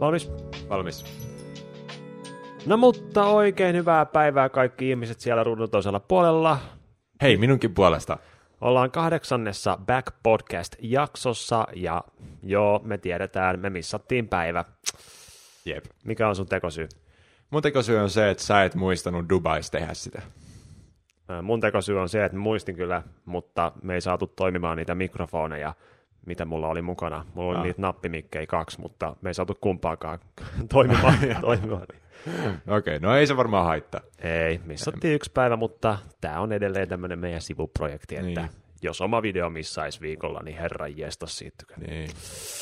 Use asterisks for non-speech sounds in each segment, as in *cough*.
Valmis? Valmis. No mutta oikein hyvää päivää kaikki ihmiset siellä ruudun toisella puolella. Hei, minunkin puolesta. Ollaan kahdeksannessa Back Podcast-jaksossa ja joo, me tiedetään, me missattiin päivä. Jep. Mikä on sun tekosyy? Mun tekosyy on se, että sä et muistanut Dubais tehdä sitä. Ää, Mun tekosyy on se, että muistin kyllä, mutta me ei saatu toimimaan niitä mikrofoneja, mitä mulla oli mukana. Mulla oli Ah. niitä nappimikkejä kaksi, mutta me ei saatu kumpaakaan *laughs* toimimaan. *laughs* toimimaan. Okei, okay, no ei se varmaan haittaa. Ei, missattiin yksi päivä, mutta tämä on edelleen tämmöinen meidän sivuprojekti, että Niin. jos oma video missaisi viikolla, niin herran jestas siitä. Niin.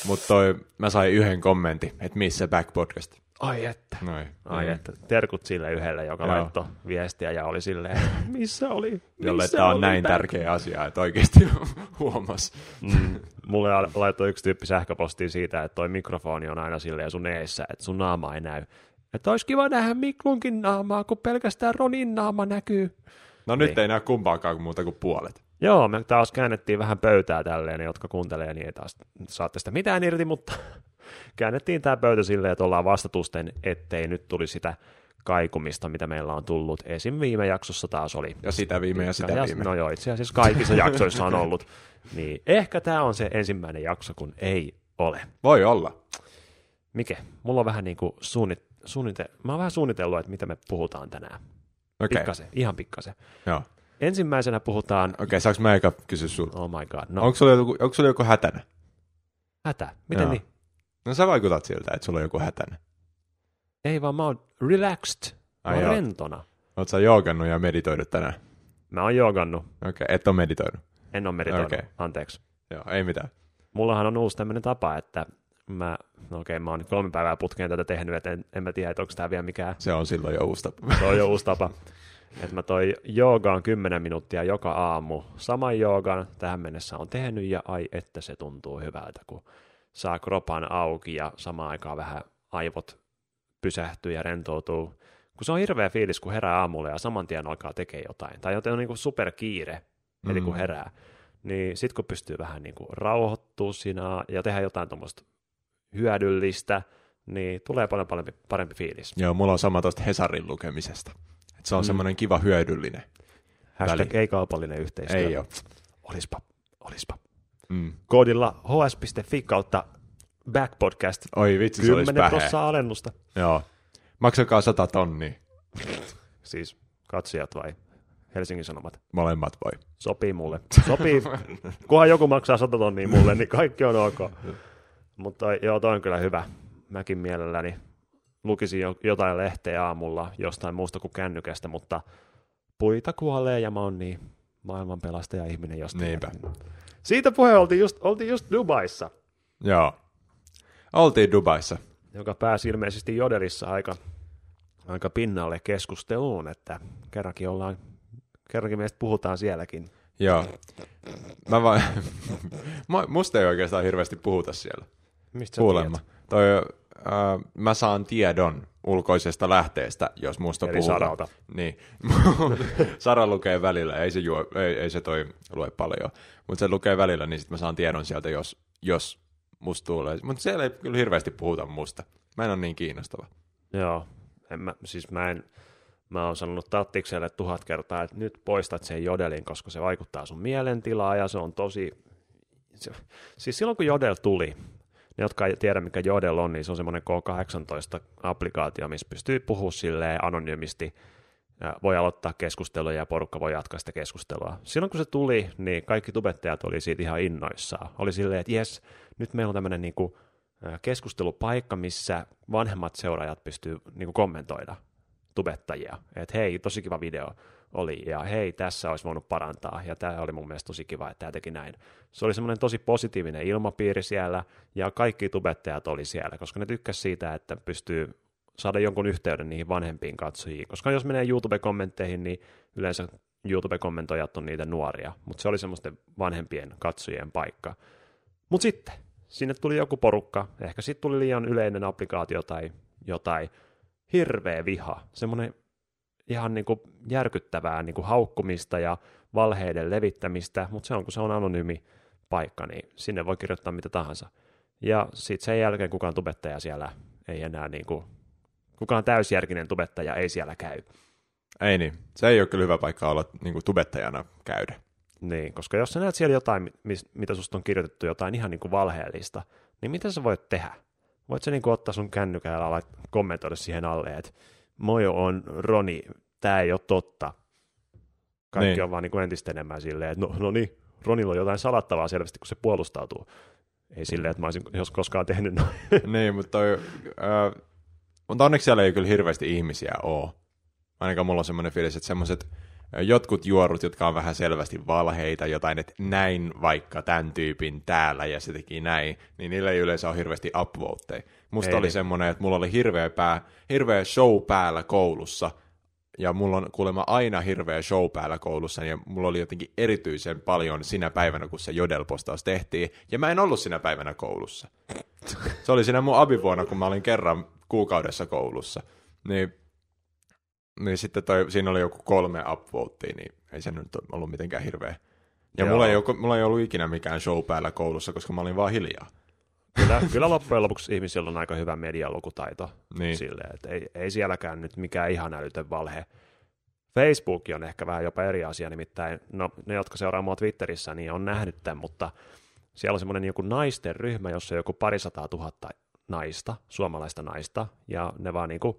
Mutta mä sain yhden kommentin, että missä Back Podcast. Ai että. Noin. Ai Mm. että. Terkut sille yhdelle, joka Joo. laittoi viestiä ja oli silleen, *laughs* missä oli? Jolle missä tämä on näin Back- tärkeä asia, että oikeasti *laughs* huomas. Mm. Mulle laittoi yksi tyyppi sähköpostia siitä, että toi mikrofoni on aina silleen sun eessä, että sun naama ei näy. Että olisi kiva nähdä Miklunkin naamaa, kun pelkästään Ronin naama näkyy. No nyt Niin. ei näy kumpaakaan muuta kuin puolet. Joo, me taas käännettiin vähän pöytää tälleen, jotka kuuntelee, niin ei taas saatte sitä mitään irti, mutta käännettiin tämä pöytä silleen, että ollaan vastatusten, ettei nyt tuli sitä kaikumista, mitä meillä on tullut. Esim. viime jaksossa taas oli. Ja sitä viime ja sitä viime. No joo, itse asiassa kaikissa *laughs* jaksoissa on ollut. Niin ehkä tämä on se ensimmäinen jakso, kun ei ole. Voi olla. Mike, mulla on vähän niin kuin suunnit, suunnite, mä oon vähän suunnitellut, että mitä me puhutaan tänään. Okei, Pikkasen, ihan pikkasen. joo. Ensimmäisenä puhutaan, Okei, saanko mä eka kysyä sulta? oh my god, no No. Onko, sulla joku, onko sulla joku hätänä? hätä, miten Joo. niin? No sä vaikutat siltä, että sulla on joku hätänä. Ei vaan mä oon relaxed, mä Ai oon joo. rentona. Oot sä joogannut ja meditoinut tänään? Mä oon joogannut, Okei, et ole meditoinut. en oo meditoinut, Okei. anteeksi. Joo, ei mitään. Mullahan on uusi tämmöinen tapa, että mä, no okei, mä oon nyt kolme päivää putkeen tätä tehnyt, että en, en mä tiedä, että onko tämä vielä mikään, Se on silloin jo uusi tapa. se on jo uusi tapa. *laughs* Että mä toi joogaan 10 minuuttia joka aamu. Saman joogan tähän mennessä on tehnyt ja ai että se tuntuu hyvältä, kun saa kropan auki ja samaan aikaan vähän aivot pysähtyy ja rentoutuu. Kun se on hirveä fiilis, kun herää aamulla ja saman tien alkaa tekemään jotain. Tai joten on niin kuin superkiire, eli kun Mm. herää. Niin sit kun pystyy vähän niin kuin rauhoittua siinä ja tehdä jotain tuommoista hyödyllistä, niin tulee paljon parempi, parempi fiilis. Joo, mulla on sama tuosta Hesarin lukemisesta. Et se on Mm. mm. semmoinen kiva hyödyllinen. Hashtag Väli. ei kaupallinen yhteistyö. Ei ole. Olispa, olispa. Mm. Koodilla hs.fi kautta backpodcast Oi vitsi, se olisi 10 päheä. prossaa alennusta. Joo. Maksakaa sata tonnia. Siis katsojat vai Helsingin Sanomat. Molemmat voi. Sopii mulle. Sopii. *laughs* Kunhan joku maksaa 100 tonnia mulle, niin kaikki on ok. Mutta joo, toi on kyllä hyvä. Mäkin mielelläni lukisin jo- jotain lehteä aamulla jostain muusta kuin kännykästä, mutta puita kuolee ja mä oon niin maailman pelastaja ihminen jostain. Niinpä. Siitä puheen oltiin just, oltiin just Dubaissa, Joo. Oltiin Dubaissa. joka pääsi ilmeisesti Jodelissa aika, aika pinnalle keskusteluun, että kerrankin ollaan, kerrankin meistä puhutaan sielläkin. Joo. Mä vaan... *laughs* Musta ei oikeastaan hirveästi puhuta siellä. Mistä Kuulemma. Toi, äh, mä saan tiedon ulkoisesta lähteestä, jos musta Eli puhutaan. Saralta. Niin. *laughs* Sara lukee välillä, ei se, juo, ei, ei se toi lue paljon, mutta se lukee välillä, niin sitten mä saan tiedon sieltä, jos, jos musta tulee. Mutta siellä ei kyllä hirveästi puhuta musta. Mä en ole niin kiinnostava. Joo, en mä, siis mä en, mä oon sanonut Tattikselle tuhat kertaa, että nyt poistat sen jodelin, koska se vaikuttaa sun mielentilaan ja se on tosi, se, siis silloin kun jodel tuli, ne jotka ei tiedä mikä jodel on, niin se on semmoinen K18-applikaatio, missä pystyy puhumaan silleen anonyymisti, voi aloittaa keskustelua ja porukka voi jatkaa sitä keskustelua. Silloin kun se tuli, niin kaikki tubettajat oli siitä ihan innoissaan. Oli silleen, että jes, nyt meillä on tämmöinen niinku, ä, keskustelupaikka, missä vanhemmat seuraajat pystyy niinku kommentoida tubettajia. Että hei, tosi kiva video oli, ja hei, tässä olisi voinut parantaa, ja tämä oli mun mielestä tosi kiva, että tämä teki näin. Se oli semmoinen tosi positiivinen ilmapiiri siellä, ja kaikki tubettajat oli siellä, koska ne tykkäsivät siitä, että pystyy saada jonkun yhteyden niihin vanhempiin katsojiin. Koska jos menee YouTube-kommentteihin, niin yleensä YouTube-kommentoijat on niitä nuoria, mutta se oli semmoisten vanhempien katsojien paikka. Mutta sitten, sinne tuli joku porukka, ehkä sitten tuli liian yleinen applikaatio tai jotain, hirveä viha, semmoinen ihan niin kuin järkyttävää niin kuin haukkumista ja valheiden levittämistä, mutta se on, kun se on anonyymi paikka, niin sinne voi kirjoittaa mitä tahansa. Ja sitten sen jälkeen kukaan tubettaja siellä ei enää niin kuin, kukaan täysjärkinen tubettaja ei siellä käy. Ei niin. Se ei ole kyllä hyvä paikka olla niin kuin tubettajana käydä. Niin, koska jos sä näet siellä jotain, mitä susta on kirjoitettu, jotain ihan niin kuin valheellista, niin mitä sä voit tehdä? Voit sä niin kuin ottaa sun kännykällä ja kommentoida siihen alle, että moi on Roni, tämä ei ole totta. Kaikki niin. on vaan niin kuin entistä enemmän silleen, että no, no niin, Ronilla on jotain salattavaa selvästi, kun se puolustautuu. Ei silleen, että mä olisin jos koskaan tehnyt noin. *laughs* niin, mutta, toi, äh, mutta onneksi siellä ei kyllä hirveästi ihmisiä ole. Ainakaan mulla on semmoinen fiilis, että semmoiset jotkut juorut, jotka on vähän selvästi valheita, jotain, että näin vaikka tämän tyypin täällä ja se teki näin, niin niillä ei yleensä ole hirveästi upvoteja. Musta ei. oli semmoinen, että mulla oli hirveä, pää, hirveä show päällä koulussa, ja mulla on kuulemma aina hirveä show päällä koulussa, ja mulla oli jotenkin erityisen paljon sinä päivänä, kun se Jodel-postaus tehtiin, ja mä en ollut sinä päivänä koulussa. Se oli siinä mun abivuonna, kun mä olin kerran kuukaudessa koulussa. Niin niin sitten toi, siinä oli joku kolme upvotea, niin ei se nyt ollut mitenkään hirveä. Ja mulla ei, ole, mulla ei ollut ikinä mikään show päällä koulussa, koska mä olin vaan hiljaa. Kyllä, kyllä loppujen lopuksi ihmisillä on aika hyvä medialukutaito. Niin. Silleen, että ei, ei sielläkään nyt mikään ihan älytön valhe. Facebook on ehkä vähän jopa eri asia, nimittäin no, ne, jotka seuraa mua Twitterissä, niin on nähnyt tämän, mutta siellä on semmoinen joku naisten ryhmä, jossa on joku parisataa tuhatta naista, suomalaista naista, ja ne vaan niin kuin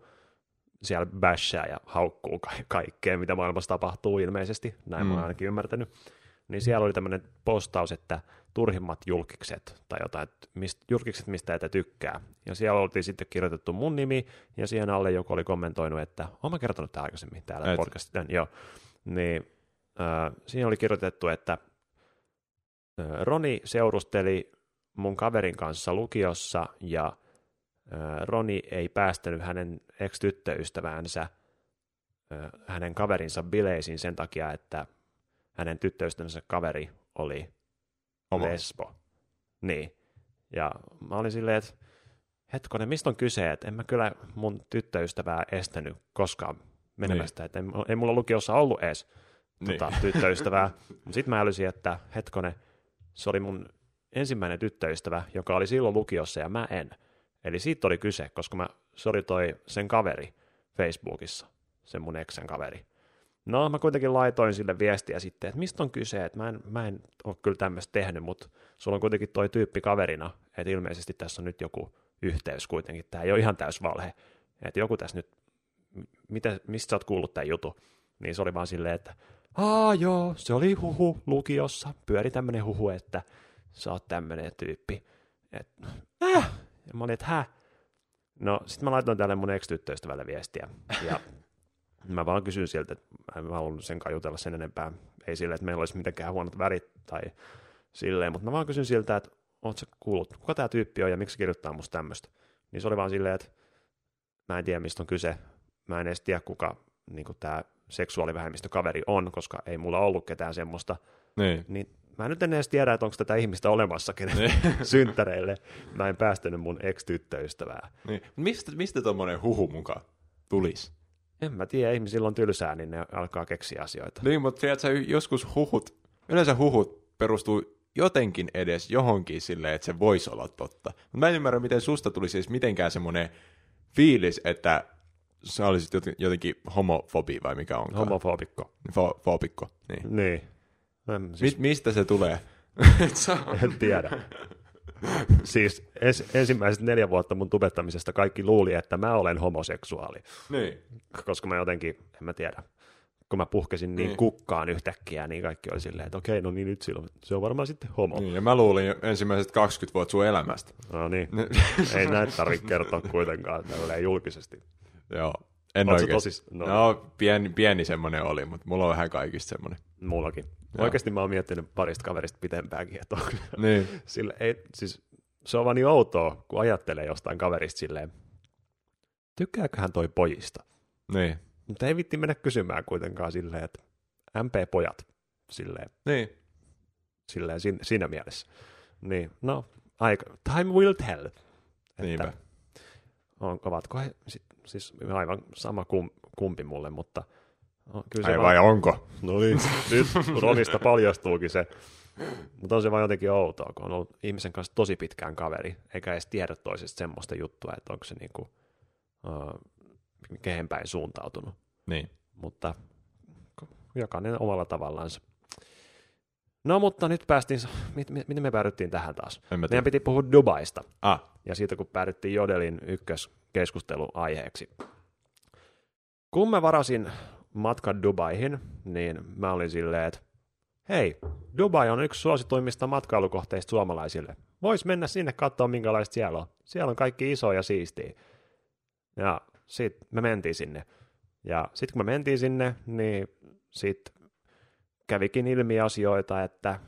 siellä bashaa ja haukkuu ka- kaikkea, mitä maailmassa tapahtuu ilmeisesti, näin mm. mä oon ainakin ymmärtänyt. Niin siellä oli tämmöinen postaus, että turhimmat julkikset tai jotain, että mist, julkikset, mistä et tykkää. Ja siellä oltiin sitten kirjoitettu mun nimi, ja siihen alle joku oli kommentoinut, että olen mä kertonut tämä aikaisemmin täällä Et. podcastissa, joo. Niin äh, siinä oli kirjoitettu, että äh, Roni seurusteli mun kaverin kanssa lukiossa, ja Roni ei päästänyt hänen ex-tyttöystäväänsä hänen kaverinsa bileisiin sen takia, että hänen tyttöystävänsä kaveri oli Homo. lesbo. Niin. Ja mä olin silleen, että hetkonen, mistä on kyse, että en mä kyllä mun tyttöystävää estänyt koskaan menemästä, niin. että ei, ei mulla lukiossa ollut edes niin. tota, *laughs* tyttöystävää. Sitten mä älysin, että hetkonen, se oli mun ensimmäinen tyttöystävä, joka oli silloin lukiossa ja mä en. Eli siitä oli kyse, koska mä, se oli toi sen kaveri Facebookissa, sen mun eksän kaveri. No, mä kuitenkin laitoin sille viestiä sitten, että mistä on kyse, että mä en, mä en ole kyllä tämmöistä tehnyt, mutta sulla on kuitenkin toi tyyppi kaverina, että ilmeisesti tässä on nyt joku yhteys kuitenkin, tämä ei ole ihan täys valhe, että joku tässä nyt, mitä, mistä sä oot kuullut tämän jutun, niin se oli vaan silleen, että aa joo, se oli huhu lukiossa, pyöri tämmöinen huhu, että sä oot tämmöinen tyyppi, että äh, ja mä olin, että hä? No, sitten mä laitoin tälle mun ex-tyttöystävälle viestiä. Ja *laughs* mä vaan kysyin sieltä, että mä en halunnut sen jutella sen enempää. Ei sille, että meillä olisi mitenkään huonot värit tai silleen, mutta mä vaan kysyin siltä, että ootko kuullut, kuka tämä tyyppi on ja miksi kirjoittaa musta tämmöistä. Niin se oli vaan silleen, että mä en tiedä, mistä on kyse. Mä en edes tiedä, kuka niin tämä seksuaalivähemmistökaveri on, koska ei mulla ollut ketään semmoista. Niin. niin Mä nyt en edes tiedä, että onko tätä ihmistä olemassa, kenen niin. *laughs* synttäreille mä en päästänyt mun ex-tyttöystävää. Niin. Mistä, mistä tuommoinen huhu mukaan tulisi? En mä tiedä, ihmisillä on tylsää, niin ne alkaa keksiä asioita. Niin, mutta tiedätkö, joskus huhut, yleensä huhut perustuu jotenkin edes johonkin silleen, että se voisi olla totta. Mutta mä en ymmärrä, miten susta tulisi siis mitenkään semmoinen fiilis, että sä olisit jotenkin homofobi vai mikä on? Homofobikko. Fo- fobikko, niin. Niin. En, siis... Mi- mistä se tulee? en tiedä. siis es, ensimmäiset neljä vuotta mun tubettamisesta kaikki luuli, että mä olen homoseksuaali. Niin. Koska mä jotenkin, en mä tiedä, kun mä puhkesin niin, niin. kukkaan yhtäkkiä, niin kaikki oli silleen, että okei, no niin nyt silloin, se on varmaan sitten homo. Niin, ja mä luulin ensimmäiset 20 vuotta sun elämästä. No niin, *laughs* ei näitä tarvitse kertoa kuitenkaan tälleen julkisesti. Joo, en oikein. Tosis... No. no, pieni, pieni semmoinen oli, mutta mulla on vähän kaikista semmoinen. Mullakin. Joo. Oikeasti mä oon miettinyt parista kaverista pitempäänkin, että on, *laughs* niin. sille, ei, siis, se on vaan niin outoa, kun ajattelee jostain kaverista silleen, tykkääköhän toi pojista? Niin. Mutta ei vitti mennä kysymään kuitenkaan silleen, että MP-pojat, silleen. Niin. Silleen siinä, siinä mielessä. Niin, no, aika, time will tell. Että Niinpä. On, ovatko he, siis aivan sama kum, kumpi mulle, mutta – No, kyllä Ai vai vaan... onko? No niin, *laughs* nyt Ronista paljastuukin se Mutta on se vaan jotenkin outoa, kun on ollut ihmisen kanssa tosi pitkään kaveri, eikä edes tiedä toisesta semmoista juttua, että onko se niinku, uh, kehen päin suuntautunut. Niin. Mutta jokainen omalla tavallaan. No mutta nyt päästiin, mit, mit, miten me päädyttiin tähän taas? Meidän piti puhua Dubaista Ah, ja siitä kun päädyttiin Jodelin ykköskeskusteluaiheeksi. Kun mä varasin matkan Dubaihin, niin mä olin silleen, että hei, Dubai on yksi suosituimmista matkailukohteista suomalaisille. Vois mennä sinne katsoa, minkälaista siellä on. Siellä on kaikki iso ja siistiä. Ja sitten me mentiin sinne. Ja sitten kun me mentiin sinne, niin sitten kävikin ilmi asioita, että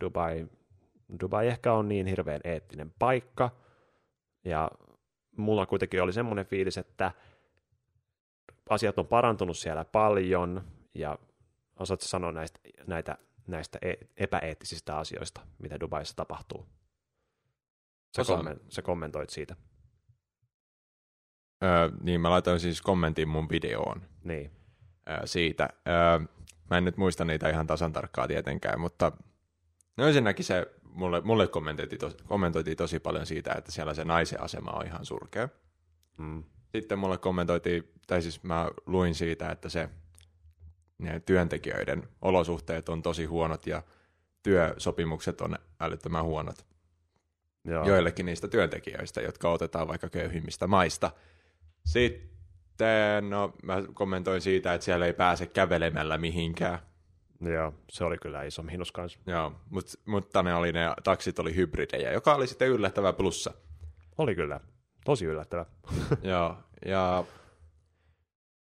Dubai, Dubai ehkä on niin hirveän eettinen paikka. Ja mulla kuitenkin oli semmoinen fiilis, että asiat on parantunut siellä paljon, ja osaatko sanoa näistä, näitä, näistä e- epäeettisistä asioista, mitä Dubaissa tapahtuu? Sä, Osaan. kommen, sä kommentoit siitä. öö, niin mä laitoin siis kommentin mun videoon Niin. öö, siitä. Öö, mä en nyt muista niitä ihan tasan tarkkaa tietenkään, mutta no ensinnäkin se, mulle, mulle kommentoitiin, tosi, kommentoitiin tosi paljon siitä, että siellä se naisen asema on ihan surkea. Mm. Sitten mulle kommentoitiin, tai siis mä luin siitä, että se ne työntekijöiden olosuhteet on tosi huonot ja työsopimukset on älyttömän huonot Joo. joillekin niistä työntekijöistä, jotka otetaan vaikka köyhimmistä maista. Sitten no, mä kommentoin siitä, että siellä ei pääse kävelemällä mihinkään. Joo, se oli kyllä iso miinus kanssa. Joo, mut, mutta ne, oli, ne taksit oli hybridejä, joka oli sitten yllättävä plussa. Oli kyllä. Tosi yllättävä. *laughs* Joo, ja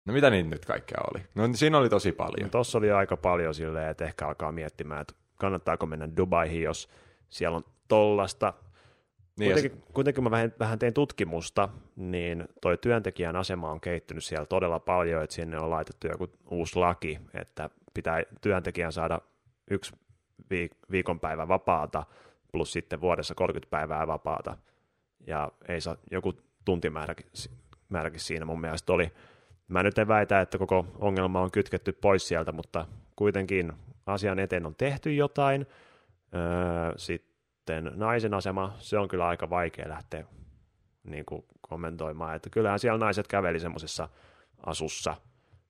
no mitä niitä nyt kaikkea oli? No siinä oli tosi paljon. Tuossa oli aika paljon silleen, että ehkä alkaa miettimään, että kannattaako mennä Dubaihin, jos siellä on tollasta. Niin, Kuitenkin, kuitenkin mä vähän, vähän tein tutkimusta, niin toi työntekijän asema on kehittynyt siellä todella paljon, että sinne on laitettu joku uusi laki, että pitää työntekijän saada yksi viik- viikonpäivä vapaata plus sitten vuodessa 30 päivää vapaata. Ja ei saa joku tuntimääräkin määräkin siinä mun mielestä oli. Mä nyt en väitä, että koko ongelma on kytketty pois sieltä, mutta kuitenkin asian eteen on tehty jotain. Öö, sitten naisen asema, se on kyllä aika vaikea lähteä niin kuin kommentoimaan, että kyllähän siellä naiset käveli semmoisessa asussa,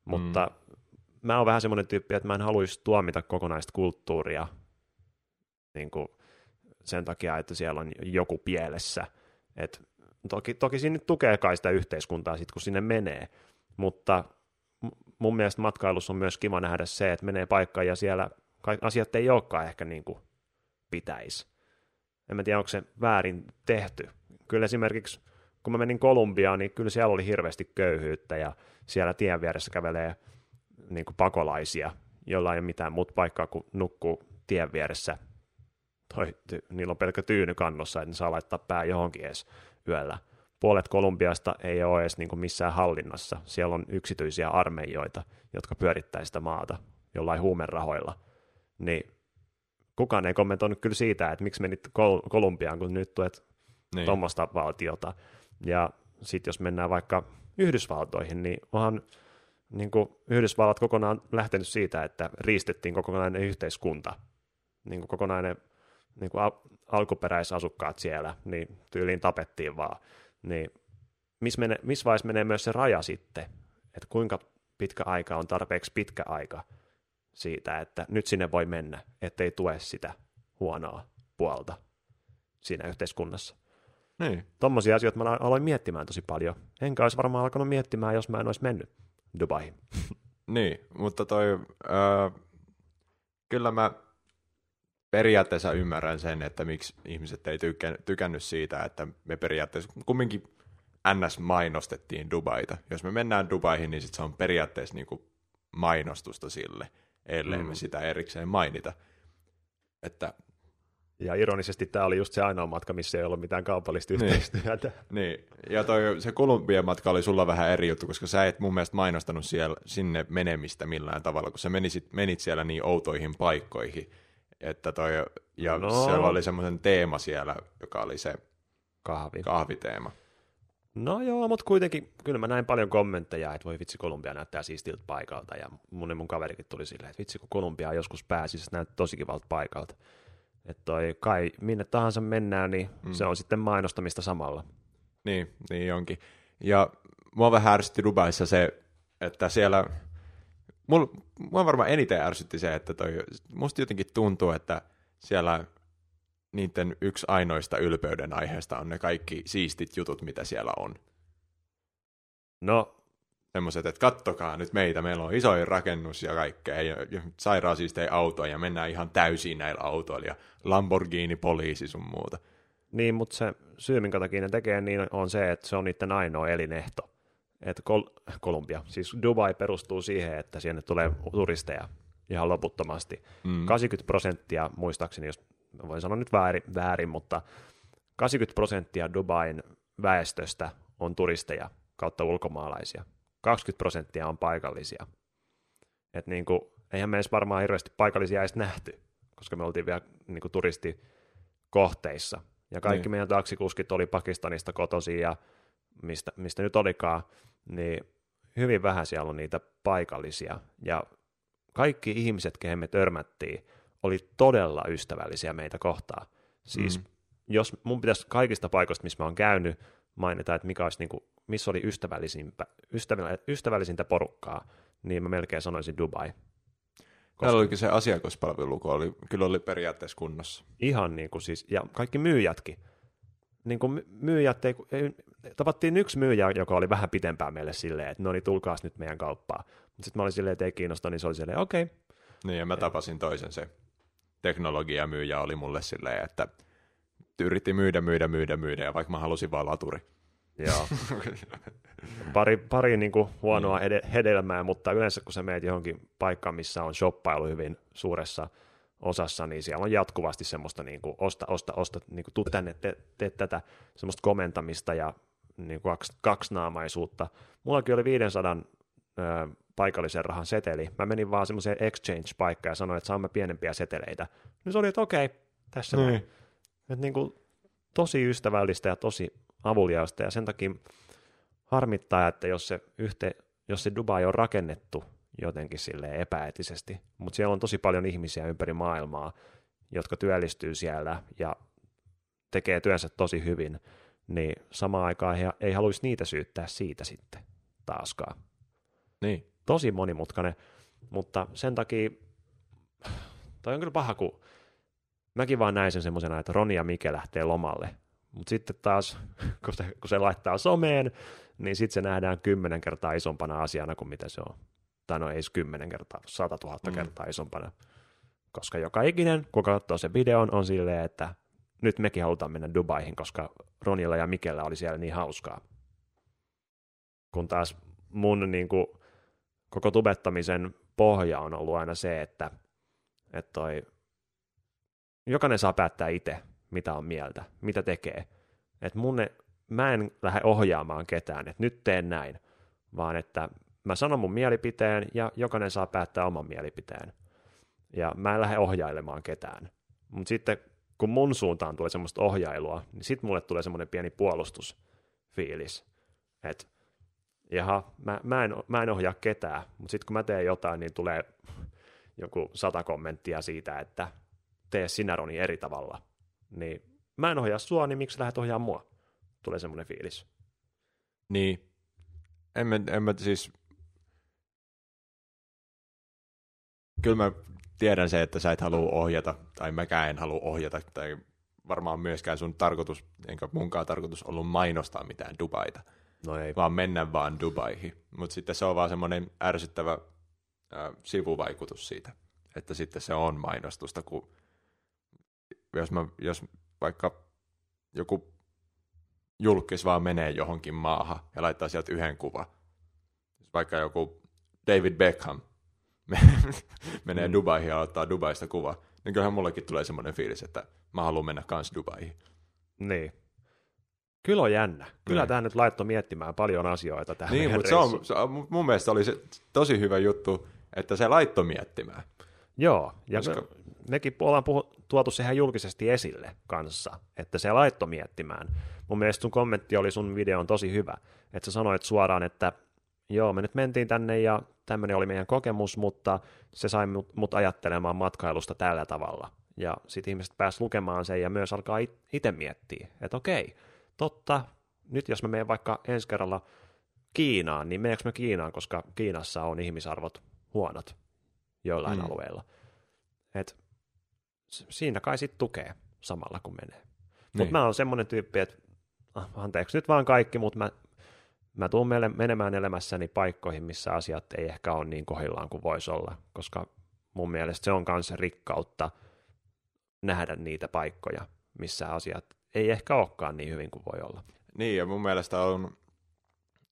mutta mm. mä oon vähän semmoinen tyyppi, että mä en haluaisi tuomita kokonaista kulttuuria niin kuin sen takia, että siellä on joku pielessä. Et toki, toki siinä tukee kai sitä yhteiskuntaa sit, kun sinne menee, mutta mun mielestä matkailussa on myös kiva nähdä se, että menee paikkaan ja siellä asiat ei olekaan ehkä niin kuin pitäisi. En mä tiedä, onko se väärin tehty. Kyllä esimerkiksi, kun mä menin Kolumbiaan, niin kyllä siellä oli hirveästi köyhyyttä ja siellä tien vieressä kävelee niin kuin pakolaisia, joilla ei ole mitään muuta paikkaa kuin nukkuu tien vieressä. Toi, ty, niillä on pelkkä tyyny kannossa, että ne saa laittaa pää johonkin edes yöllä. Puolet Kolumbiasta ei ole edes niin kuin missään hallinnassa. Siellä on yksityisiä armeijoita, jotka pyörittää sitä maata jollain huumerahoilla. Niin kukaan ei kommentoinut kyllä siitä, että miksi menit Kol- Kolumbiaan, kun nyt tuet niin. tuommoista valtiota. Ja sitten jos mennään vaikka Yhdysvaltoihin, niin onhan niin kuin Yhdysvallat kokonaan lähtenyt siitä, että riistettiin kokonainen yhteiskunta, niin kuin kokonainen niin kuin al- alkuperäisasukkaat siellä, niin tyyliin tapettiin vaan. Niin missä, mene, missä vaiheessa menee myös se raja sitten, että kuinka pitkä aika on tarpeeksi pitkä aika siitä, että nyt sinne voi mennä, ettei tue sitä huonoa puolta siinä yhteiskunnassa. Niin. Tuommoisia asioita mä aloin miettimään tosi paljon. Enkä olisi varmaan alkanut miettimään, jos mä en olisi mennyt Dubaihin. *laughs* Niin, mutta toi, öö, kyllä mä periaatteessa ymmärrän sen, että miksi ihmiset ei tykkä, tykännyt siitä, että me periaatteessa kumminkin NS mainostettiin Dubaita. Jos me mennään Dubaihin, niin sit se on periaatteessa niinku mainostusta sille, ellei mm. me sitä erikseen mainita. Että, Ja ironisesti tämä oli just se ainoa matka, missä ei ollut mitään kaupallista yhteistyötä. *laughs* niin, ja toi, se Kolumbian matka oli sulla vähän eri juttu, koska sä et mun mielestä mainostanut siellä, sinne menemistä millään tavalla, kun sä menisit, menit siellä niin outoihin paikkoihin, että toi, ja No. siellä oli semmoinen teema siellä, joka oli se Kahvi. kahviteema. No joo, mutta kuitenkin kyllä mä näin paljon kommentteja, että voi vitsi Kolumbia näyttää siistiltä paikalta ja mun, mun kaverikin tuli silleen, että vitsi kun Kolumbia joskus pääsisi, se näyttää tosi kivalta paikalta. Että toi kai minne tahansa mennään, niin mm. se on sitten mainostamista samalla. Niin, niin onkin. Ja mua vähän ärsytti Dubaissa se, että siellä, mulla, mua varmaan eniten ärsytti se, että toi, musta jotenkin tuntuu, että siellä niiden yksi ainoista ylpeyden aiheesta on ne kaikki siistit jutut, mitä siellä on. No, semmoiset, että kattokaa nyt meitä, meillä on isoin rakennus ja kaikkea, ja, ja sairaan siistejä autoja, ja mennään ihan täysin näillä autoilla, ja Lamborghini, poliisi sun muuta. Niin, mutta se syy, minkä takia ne tekee niin, on se, että se on niiden ainoa elinehto. Että Kol- Kolumbia, siis Dubai perustuu siihen, että sinne tulee turisteja ihan loputtomasti. Mm. 80 prosenttia, muistaakseni, jos voin sanoa nyt väärin, väärin, mutta 80 prosenttia Dubain väestöstä on turisteja kautta ulkomaalaisia. 20 prosenttia on paikallisia. Et niin kuin, eihän me edes varmaan hirveästi paikallisia edes nähty, koska me oltiin vielä niin kuin turistikohteissa. Ja kaikki niin. meidän taksikuskit oli Pakistanista kotosi ja mistä, mistä nyt olikaan, niin hyvin vähän siellä on niitä paikallisia. Ja kaikki ihmiset, kehen me törmättiin, oli todella ystävällisiä meitä kohtaan. Siis mm. jos mun pitäisi kaikista paikoista, missä mä oon käynyt, mainita, että mikä olisi, niin kuin, missä oli ystävällisintä, ystävällisintä porukkaa, niin mä melkein sanoisin Dubai. Koska... Täällä olikin se asiakaspalvelu, oli, kyllä oli periaatteessa kunnossa. Ihan niin kuin siis, ja kaikki myyjätkin. Niin kuin myyjät, ei, ei, tavattiin yksi myyjä, joka oli vähän pitempään meille silleen, että no niin, tulkaas nyt meidän kauppaan. Mutta sitten mä olin silleen, että ei kiinnosta, niin se oli silleen, okei. Okay. Niin, ja mä tapasin toisen se teknologiamyyjä oli mulle silleen, että yritti myydä, myydä, myydä, myydä, ja vaikka mä halusin vaan laturi. Joo. *laughs* pari pari niin kuin huonoa mm. hedelmää, mutta yleensä kun sä meet johonkin paikkaan, missä on shoppailu hyvin suuressa osassa, niin siellä on jatkuvasti semmoista niin kuin, osta, osta, osta, niin kuin, tuu tänne, tee, te tätä, semmoista komentamista ja niin kuin kaksi, kaksinaamaisuutta. Mullakin oli 500 ö, paikallisen rahan seteli. Mä menin vaan semmoiseen exchange-paikkaan ja sanoin, että saamme pienempiä seteleitä. Niin se oli, että okei, tässä niin. näin. Että niin kuin, tosi ystävällistä ja tosi avuliaista ja sen takia harmittaa, että jos se, yhte, jos se Dubai on rakennettu jotenkin sille epäeettisesti, mutta siellä on tosi paljon ihmisiä ympäri maailmaa, jotka työllistyy siellä ja tekee työnsä tosi hyvin, niin samaan aikaan he ei haluaisi niitä syyttää siitä sitten taaskaan. Niin. Tosi monimutkainen, mutta sen takia toi on kyllä paha, kun mäkin vaan näin sen semmoisena, että Roni ja Mike lähtee lomalle, mutta sitten taas, *laughs* kun se, kun se laittaa someen, niin sitten se nähdään kymmenen kertaa isompana asiana kuin mitä se on. Tai no ei kymmenen kertaa, sata tuhatta mm. kertaa isompana. Koska joka ikinen, kun katsoo se videon, on silleen, että nyt mekin halutaan mennä Dubaihin, koska Ronilla ja Mikellä oli siellä niin hauskaa. Kun taas mun niin kuin, koko tubettamisen pohja on ollut aina se, että, että toi, jokainen saa päättää itse, mitä on mieltä, mitä tekee. Et mun ne, mä en lähde ohjaamaan ketään, että nyt teen näin, vaan että mä sanon mun mielipiteen ja jokainen saa päättää oman mielipiteen. Ja mä en lähde ohjailemaan ketään. Mutta sitten kun mun suuntaan tulee semmoista ohjailua, niin sitten mulle tulee semmoinen pieni puolustusfiilis, että jaha, mä, mä, en, mä en ohjaa ketään, mutta sitten kun mä teen jotain, niin tulee joku sata kommenttia siitä, että tee sinä Roni eri tavalla niin mä en ohjaa sua, niin miksi lähdet ohjaa mua? Tulee semmoinen fiilis. Niin. En mä, en mä siis... Kyllä mä tiedän se, että sä et halua ohjata, tai mäkään en halua ohjata, tai varmaan myöskään sun tarkoitus, enkä munkaan tarkoitus ollut mainostaa mitään Dubaita. No ei. Vaan mennä vaan Dubaihin. Mutta sitten se on vaan semmoinen ärsyttävä äh, sivuvaikutus siitä, että sitten se on mainostusta, kun jos, mä, jos vaikka joku julkis vaan menee johonkin maahan ja laittaa sieltä yhden kuvan, vaikka joku David Beckham *laughs* menee mm. Dubaihin ja ottaa Dubaista kuva, niin kyllähän mullekin tulee semmoinen fiilis, että mä haluan mennä kans Dubaihin. Niin. Kyllä on jännä. Kyllä niin. tämä nyt laittoi miettimään paljon asioita tähän Niin, *laughs* mutta se on, se on, mun mielestä oli se tosi hyvä juttu, että se laittoi miettimään. Joo, ja Koska mekin ollaan puhu, tuotu sehän julkisesti esille kanssa, että se laitto miettimään. Mun mielestä sun kommentti oli sun videon tosi hyvä, että sä sanoit suoraan, että joo, me nyt mentiin tänne ja tämmöinen oli meidän kokemus, mutta se sai mut, mut ajattelemaan matkailusta tällä tavalla. Ja sitten ihmiset pääs lukemaan sen ja myös alkaa itse miettiä, että okei, totta, nyt jos mä menen vaikka ensi kerralla Kiinaan, niin meneekö mä Kiinaan, koska Kiinassa on ihmisarvot huonot joillain mm. alueilla. Et siinä kai sitten tukee samalla kun menee. Niin. Mutta mä oon semmoinen tyyppi, että ah, anteeksi nyt vaan kaikki, mutta mä, mä tuun menemään elämässäni paikkoihin, missä asiat ei ehkä ole niin kohillaan kuin voisi olla, koska mun mielestä se on myös rikkautta nähdä niitä paikkoja, missä asiat ei ehkä olekaan niin hyvin kuin voi olla. Niin, ja mun mielestä on,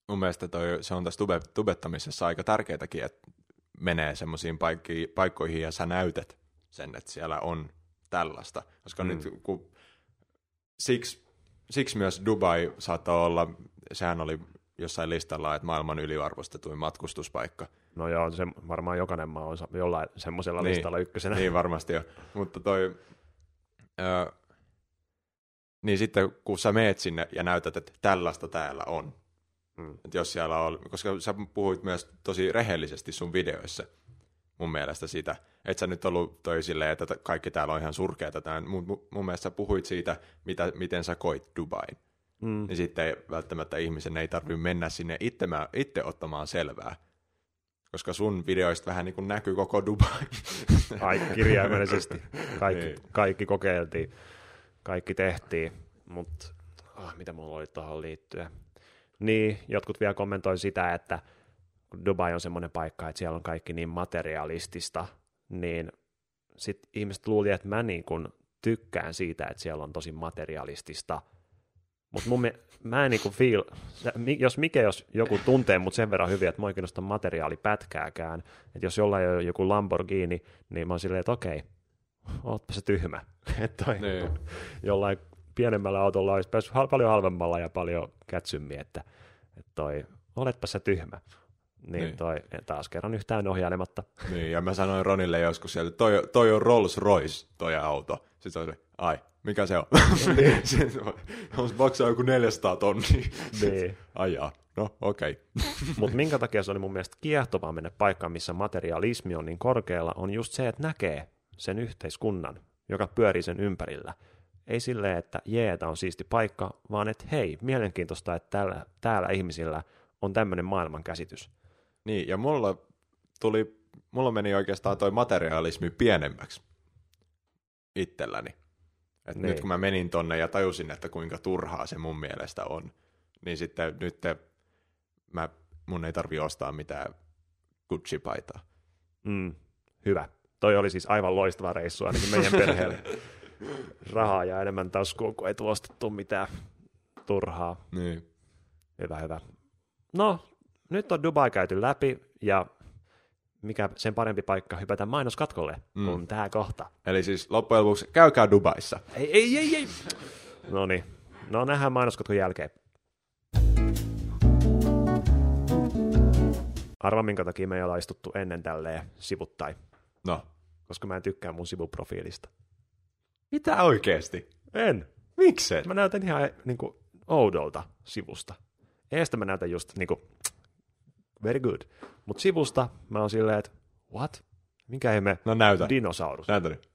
mun mielestä toi, se on tässä tube, tubettamisessa aika tärkeätäkin, että menee semmoisiin paikkoihin ja sä näytät sen, että siellä on tällaista. Koska mm. nyt kun, siksi, siksi myös Dubai saattaa olla, sehän oli jossain listalla, että maailman yliarvostetuin matkustuspaikka. No joo, se varmaan jokainen maa on jollain semmoisella niin, listalla ykkösenä. Niin, varmasti jo. Mutta toi, ö, niin sitten kun sä meet sinne ja näytät, että tällaista täällä on, mm. että jos siellä on, koska sä puhuit myös tosi rehellisesti sun videoissa mun mielestä sitä, että sä nyt ollut toi silleen, että kaikki täällä on ihan surkeata, tämän. Mun, mun mielestä sä puhuit siitä, mitä, miten sä koit Dubain. Mm. Niin sitten välttämättä ihmisen ei tarvitse mennä sinne itse, itse ottamaan selvää, koska sun videoista vähän niin kuin näkyy koko Dubai. Ai, kirjaimellisesti. Kaikki, niin. kaikki kokeiltiin kaikki tehtiin, mutta oh, mitä mulla oli tuohon liittyen. Niin, jotkut vielä kommentoi sitä, että Dubai on semmoinen paikka, että siellä on kaikki niin materialistista, niin sitten ihmiset luuli, että mä niin kun tykkään siitä, että siellä on tosi materialistista. Mutta mun mä en niinku feel, jos mikä, jos joku tuntee mut sen verran hyvin, että mä oikein materiaalipätkääkään, että jos jollain on joku Lamborghini, niin mä oon silleen, että okei, ootpa se tyhmä. *laughs* että toi, niin. jollain pienemmällä autolla olisi päässyt paljon halvemmalla ja paljon kätsymmin, että, että toi, oletpa se tyhmä. Niin, niin. Toi, taas kerran yhtään ohjailematta. *laughs* Niin, ja mä sanoin Ronille joskus sieltä, toi, toi on Rolls Royce, toi auto. Sitten oli, ai, mikä se on? *laughs* Niin. on maksaa joku 400 tonnia. Niin. Ai jaa. No, okei. Okay. Mutta minkä takia se oli mun mielestä kiehtovaa mennä paikkaan, missä materialismi on niin korkealla, on just se, että näkee sen yhteiskunnan, joka pyörii sen ympärillä. Ei silleen, että jee, tämä on siisti paikka, vaan että hei, mielenkiintoista, että täällä, täällä ihmisillä on tämmöinen maailmankäsitys. Niin, ja mulla tuli, mulla meni oikeastaan toi materialismi pienemmäksi itselläni. Et niin. Nyt kun mä menin tonne ja tajusin, että kuinka turhaa se mun mielestä on, niin sitten nyt te, mä, mun ei tarvi ostaa mitään Gucci-paitaa. Mm, hyvä toi oli siis aivan loistava reissu ainakin meidän *laughs* perheelle. Rahaa ja enemmän taskuun, kun ei tuostettu mitään turhaa. Niin. Hyvä, hyvä. No, nyt on Dubai käyty läpi ja mikä sen parempi paikka hypätä mainoskatkolle mm. kuin tämä kohta. Eli siis loppujen lopuksi käykää Dubaissa. Ei, ei, ei, ei. No niin, no nähdään mainoskatkon jälkeen. Arva, minkä takia me ei olla istuttu ennen tälleen sivuttain. No. Koska mä en tykkää mun sivuprofiilista. Mitä oikeasti? En. Miksi? Mä näytän ihan niin kuin, oudolta sivusta. Eestä mä näytän just niin kuin, very good. Mutta sivusta mä oon silleen, että what? Minkä ihme no, näytä. dinosaurus? Näytä nyt.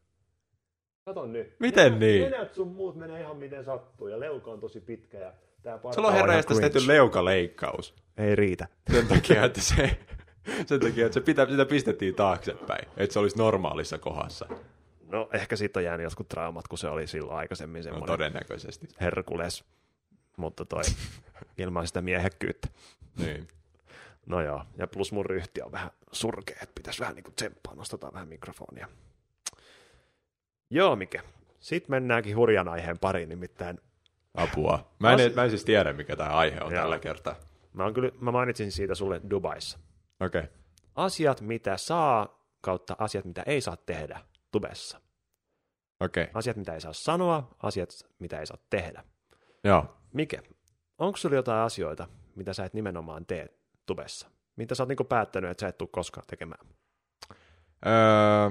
Kato nyt. Miten niin? Nenät sun muut menee ihan miten sattuu ja leuka on tosi pitkä ja tää Sulla on herra tehty leukaleikkaus. Ei riitä. Sen takia, että se *laughs* Sen takia, että se pitä, sitä pistettiin taaksepäin, että se olisi normaalissa kohdassa. No ehkä siitä on jäänyt jotkut traumat, kun se oli silloin aikaisemmin no, semmoinen no, todennäköisesti. Herkules, mutta toi *laughs* ilman sitä miehekkyyttä. Niin. No joo, ja plus mun ryhti on vähän surkea, että pitäisi vähän niin kuin tsemppaa, nostetaan vähän mikrofonia. Joo, mikä. Sitten mennäänkin hurjan aiheen pariin, nimittäin Apua. Mä en, As... mä en siis tiedä, mikä tämä aihe on Joo. tällä kertaa. Mä, on kyllä, mä mainitsin siitä sulle Dubaissa. Okay. Asiat, mitä saa, kautta asiat, mitä ei saa tehdä tubessa. Okay. Asiat, mitä ei saa sanoa, asiat, mitä ei saa tehdä. Joo. Mike, onko sulla jotain asioita, mitä sä et nimenomaan tee tubessa? Mitä sä oot niinku päättänyt, että sä et tule koskaan tekemään? Öö,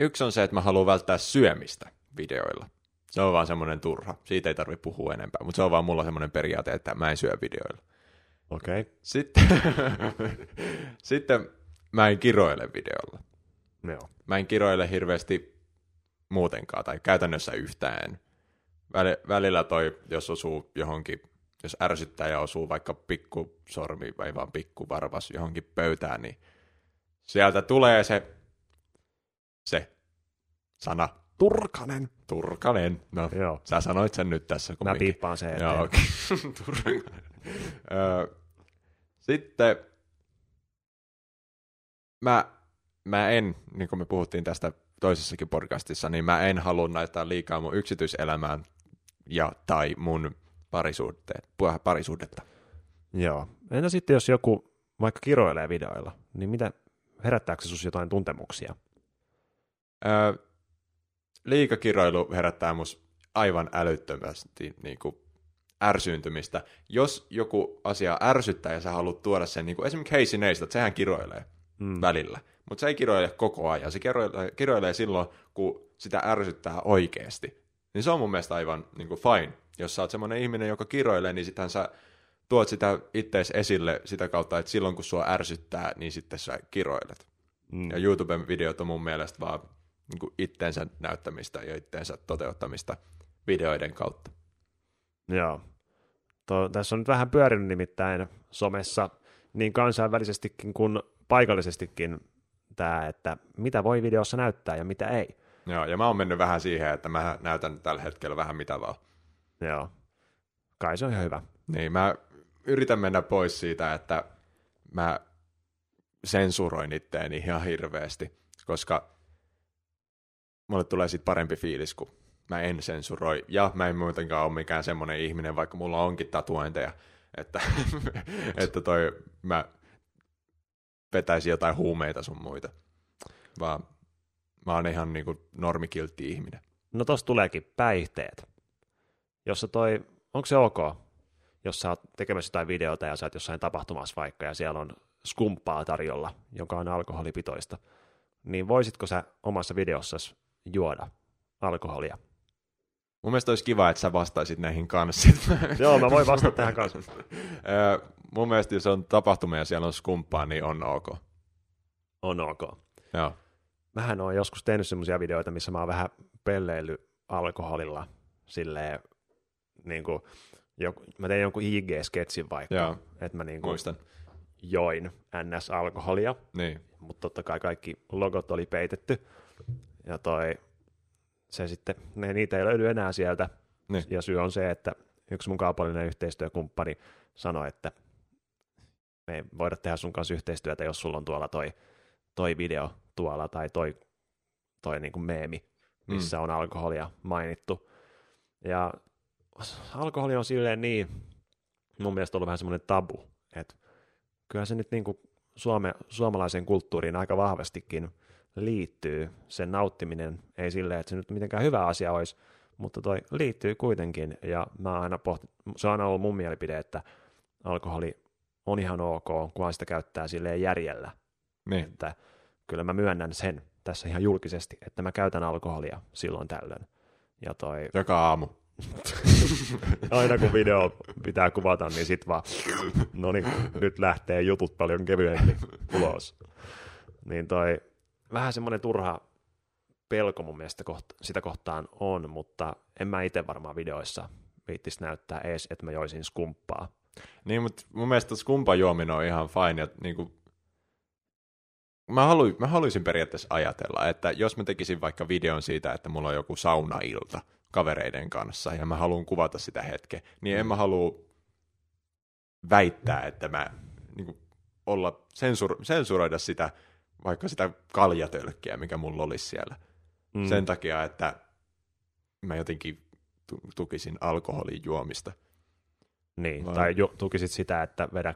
yksi on se, että mä haluan välttää syömistä videoilla. Se on vaan semmoinen turha. Siitä ei tarvitse puhua enempää, mutta se on vaan mulla semmoinen periaate, että mä en syö videoilla. Okei. Okay. Sitten, *laughs* sitten mä en kiroile videolla. Joo. Mä en kiroile hirveästi muutenkaan, tai käytännössä yhtään. Väl- välillä toi, jos osuu johonkin, jos ärsyttää ja osuu vaikka pikku sormi, vai vaan pikku varvas johonkin pöytään, niin sieltä tulee se, se sana. Turkanen. Turkanen. No, Joo. sä sanoit sen nyt tässä Mä kumminkin. piippaan sen. Joo, okei. *laughs* Turkanen. Sitten mä, mä en, niin kuin me puhuttiin tästä toisessakin podcastissa, niin mä en halua näyttää liikaa mun yksityiselämään ja tai mun parisuhteen, parisuhdetta. Joo. Entä sitten, jos joku vaikka kiroilee videoilla, niin mitä, herättääkö se sus jotain tuntemuksia? Ö, liikakiroilu herättää mus aivan älyttömästi niin kuin ärsyyntymistä. Jos joku asia ärsyttää ja sä haluat tuoda sen, niin kuin esimerkiksi Casey Neistat, sehän kiroilee Mm. välillä, mutta se ei kiroile koko ajan. Se kiroilee, kiroilee silloin, kun sitä ärsyttää oikeasti. Niin se on mun mielestä aivan niin kuin fine. Jos sä oot semmoinen ihminen, joka kiroilee, niin sittenhän sä tuot sitä ittees esille sitä kautta, että silloin kun sua ärsyttää, niin sitten sä kiroilet. Mm. Ja YouTuben videot on mun mielestä vaan niin kuin itteensä näyttämistä ja itteensä toteuttamista videoiden kautta. Joo. To, tässä on nyt vähän pyörinyt nimittäin somessa niin kansainvälisestikin kuin paikallisestikin tämä, että mitä voi videossa näyttää ja mitä ei. Joo, ja mä oon mennyt vähän siihen, että mä näytän tällä hetkellä vähän mitä vaan. Joo. Kai se on ihan hyvä. Niin, mä yritän mennä pois siitä, että mä sensuroin itteeni ihan hirveästi, koska mulle tulee sitten parempi fiilis, kun mä en sensuroi. Ja mä en muutenkaan ole mikään semmoinen ihminen, vaikka mulla onkin tatuointeja, että, *laughs* että toi mä vetäisin jotain huumeita sun muita. Vaan mä oon ihan niinku normikiltti ihminen. No tossa tuleekin päihteet. Jossa toi, onko se ok, jos sä oot tekemässä jotain videota ja sä oot jossain tapahtumassa vaikka ja siellä on skumppaa tarjolla, joka on alkoholipitoista, niin voisitko sä omassa videossasi juoda alkoholia? Mun mielestä olisi kiva, että sä vastaisit näihin kanssa. *laughs* Joo, mä voin vastata tähän kanssa. *laughs* Mun mielestä jos on tapahtuma ja siellä on skumppaa, niin on ok. On ok. Joo. Mähän oon joskus tehnyt semmoisia videoita, missä mä oon vähän pelleillyt alkoholilla silleen, niin kuin, joku, mä tein jonkun IG-sketsin vaikka, Joo. että mä niin kuin Muistan. join NS-alkoholia, Niin. mutta totta kai kaikki logot oli peitetty, ja toi, se sitten, ne, niitä ei löydy enää sieltä, Niin. ja syy on se, että yksi mun kaupallinen yhteistyökumppani sanoi, että me ei voida tehdä sun kanssa yhteistyötä, jos sulla on tuolla toi, toi video tuolla, tai toi, toi niin kuin meemi, missä mm. on alkoholia mainittu. Ja alkoholi on silleen niin, mun mielestä ollut vähän semmoinen tabu, että kyllä se nyt niin kuin Suome, suomalaiseen kulttuuriin aika vahvastikin liittyy sen nauttiminen, ei silleen, että se nyt mitenkään hyvä asia olisi, mutta toi liittyy kuitenkin, ja mä aina pohti, se on aina ollut mun mielipide, että alkoholi on ihan ok, kunhan sitä käyttää silleen järjellä, Niin. että kyllä mä myönnän sen tässä ihan julkisesti, että mä käytän alkoholia silloin tällöin. Ja toi, Joka aamu. *laughs* aina kun video pitää kuvata, niin sit vaan, no niin, nyt lähtee jutut paljon kevyemmin ulos. Niin toi, vähän semmoinen turha pelko mun mielestä kohta, sitä kohtaan on, mutta en mä itse varmaan videoissa viittis näyttää edes, että mä joisin skumppaa. Niin, mutta mun mielestä skumpan juominen on ihan fine. Ja, niin kuin, mä, halu, mä haluaisin periaatteessa ajatella, että jos mä tekisin vaikka videon siitä, että mulla on joku saunailta kavereiden kanssa ja mä haluan kuvata sitä hetkeä, niin en mä halua väittää, että mä niin kuin, olla sensur, sensuroida sitä, vaikka sitä kaljatölkkiä, mikä mulla olisi siellä. Mm. Sen takia, että mä jotenkin tu- tukisin alkoholin juomista. Niin, Vai- tai ju, tukisit sitä, että vedä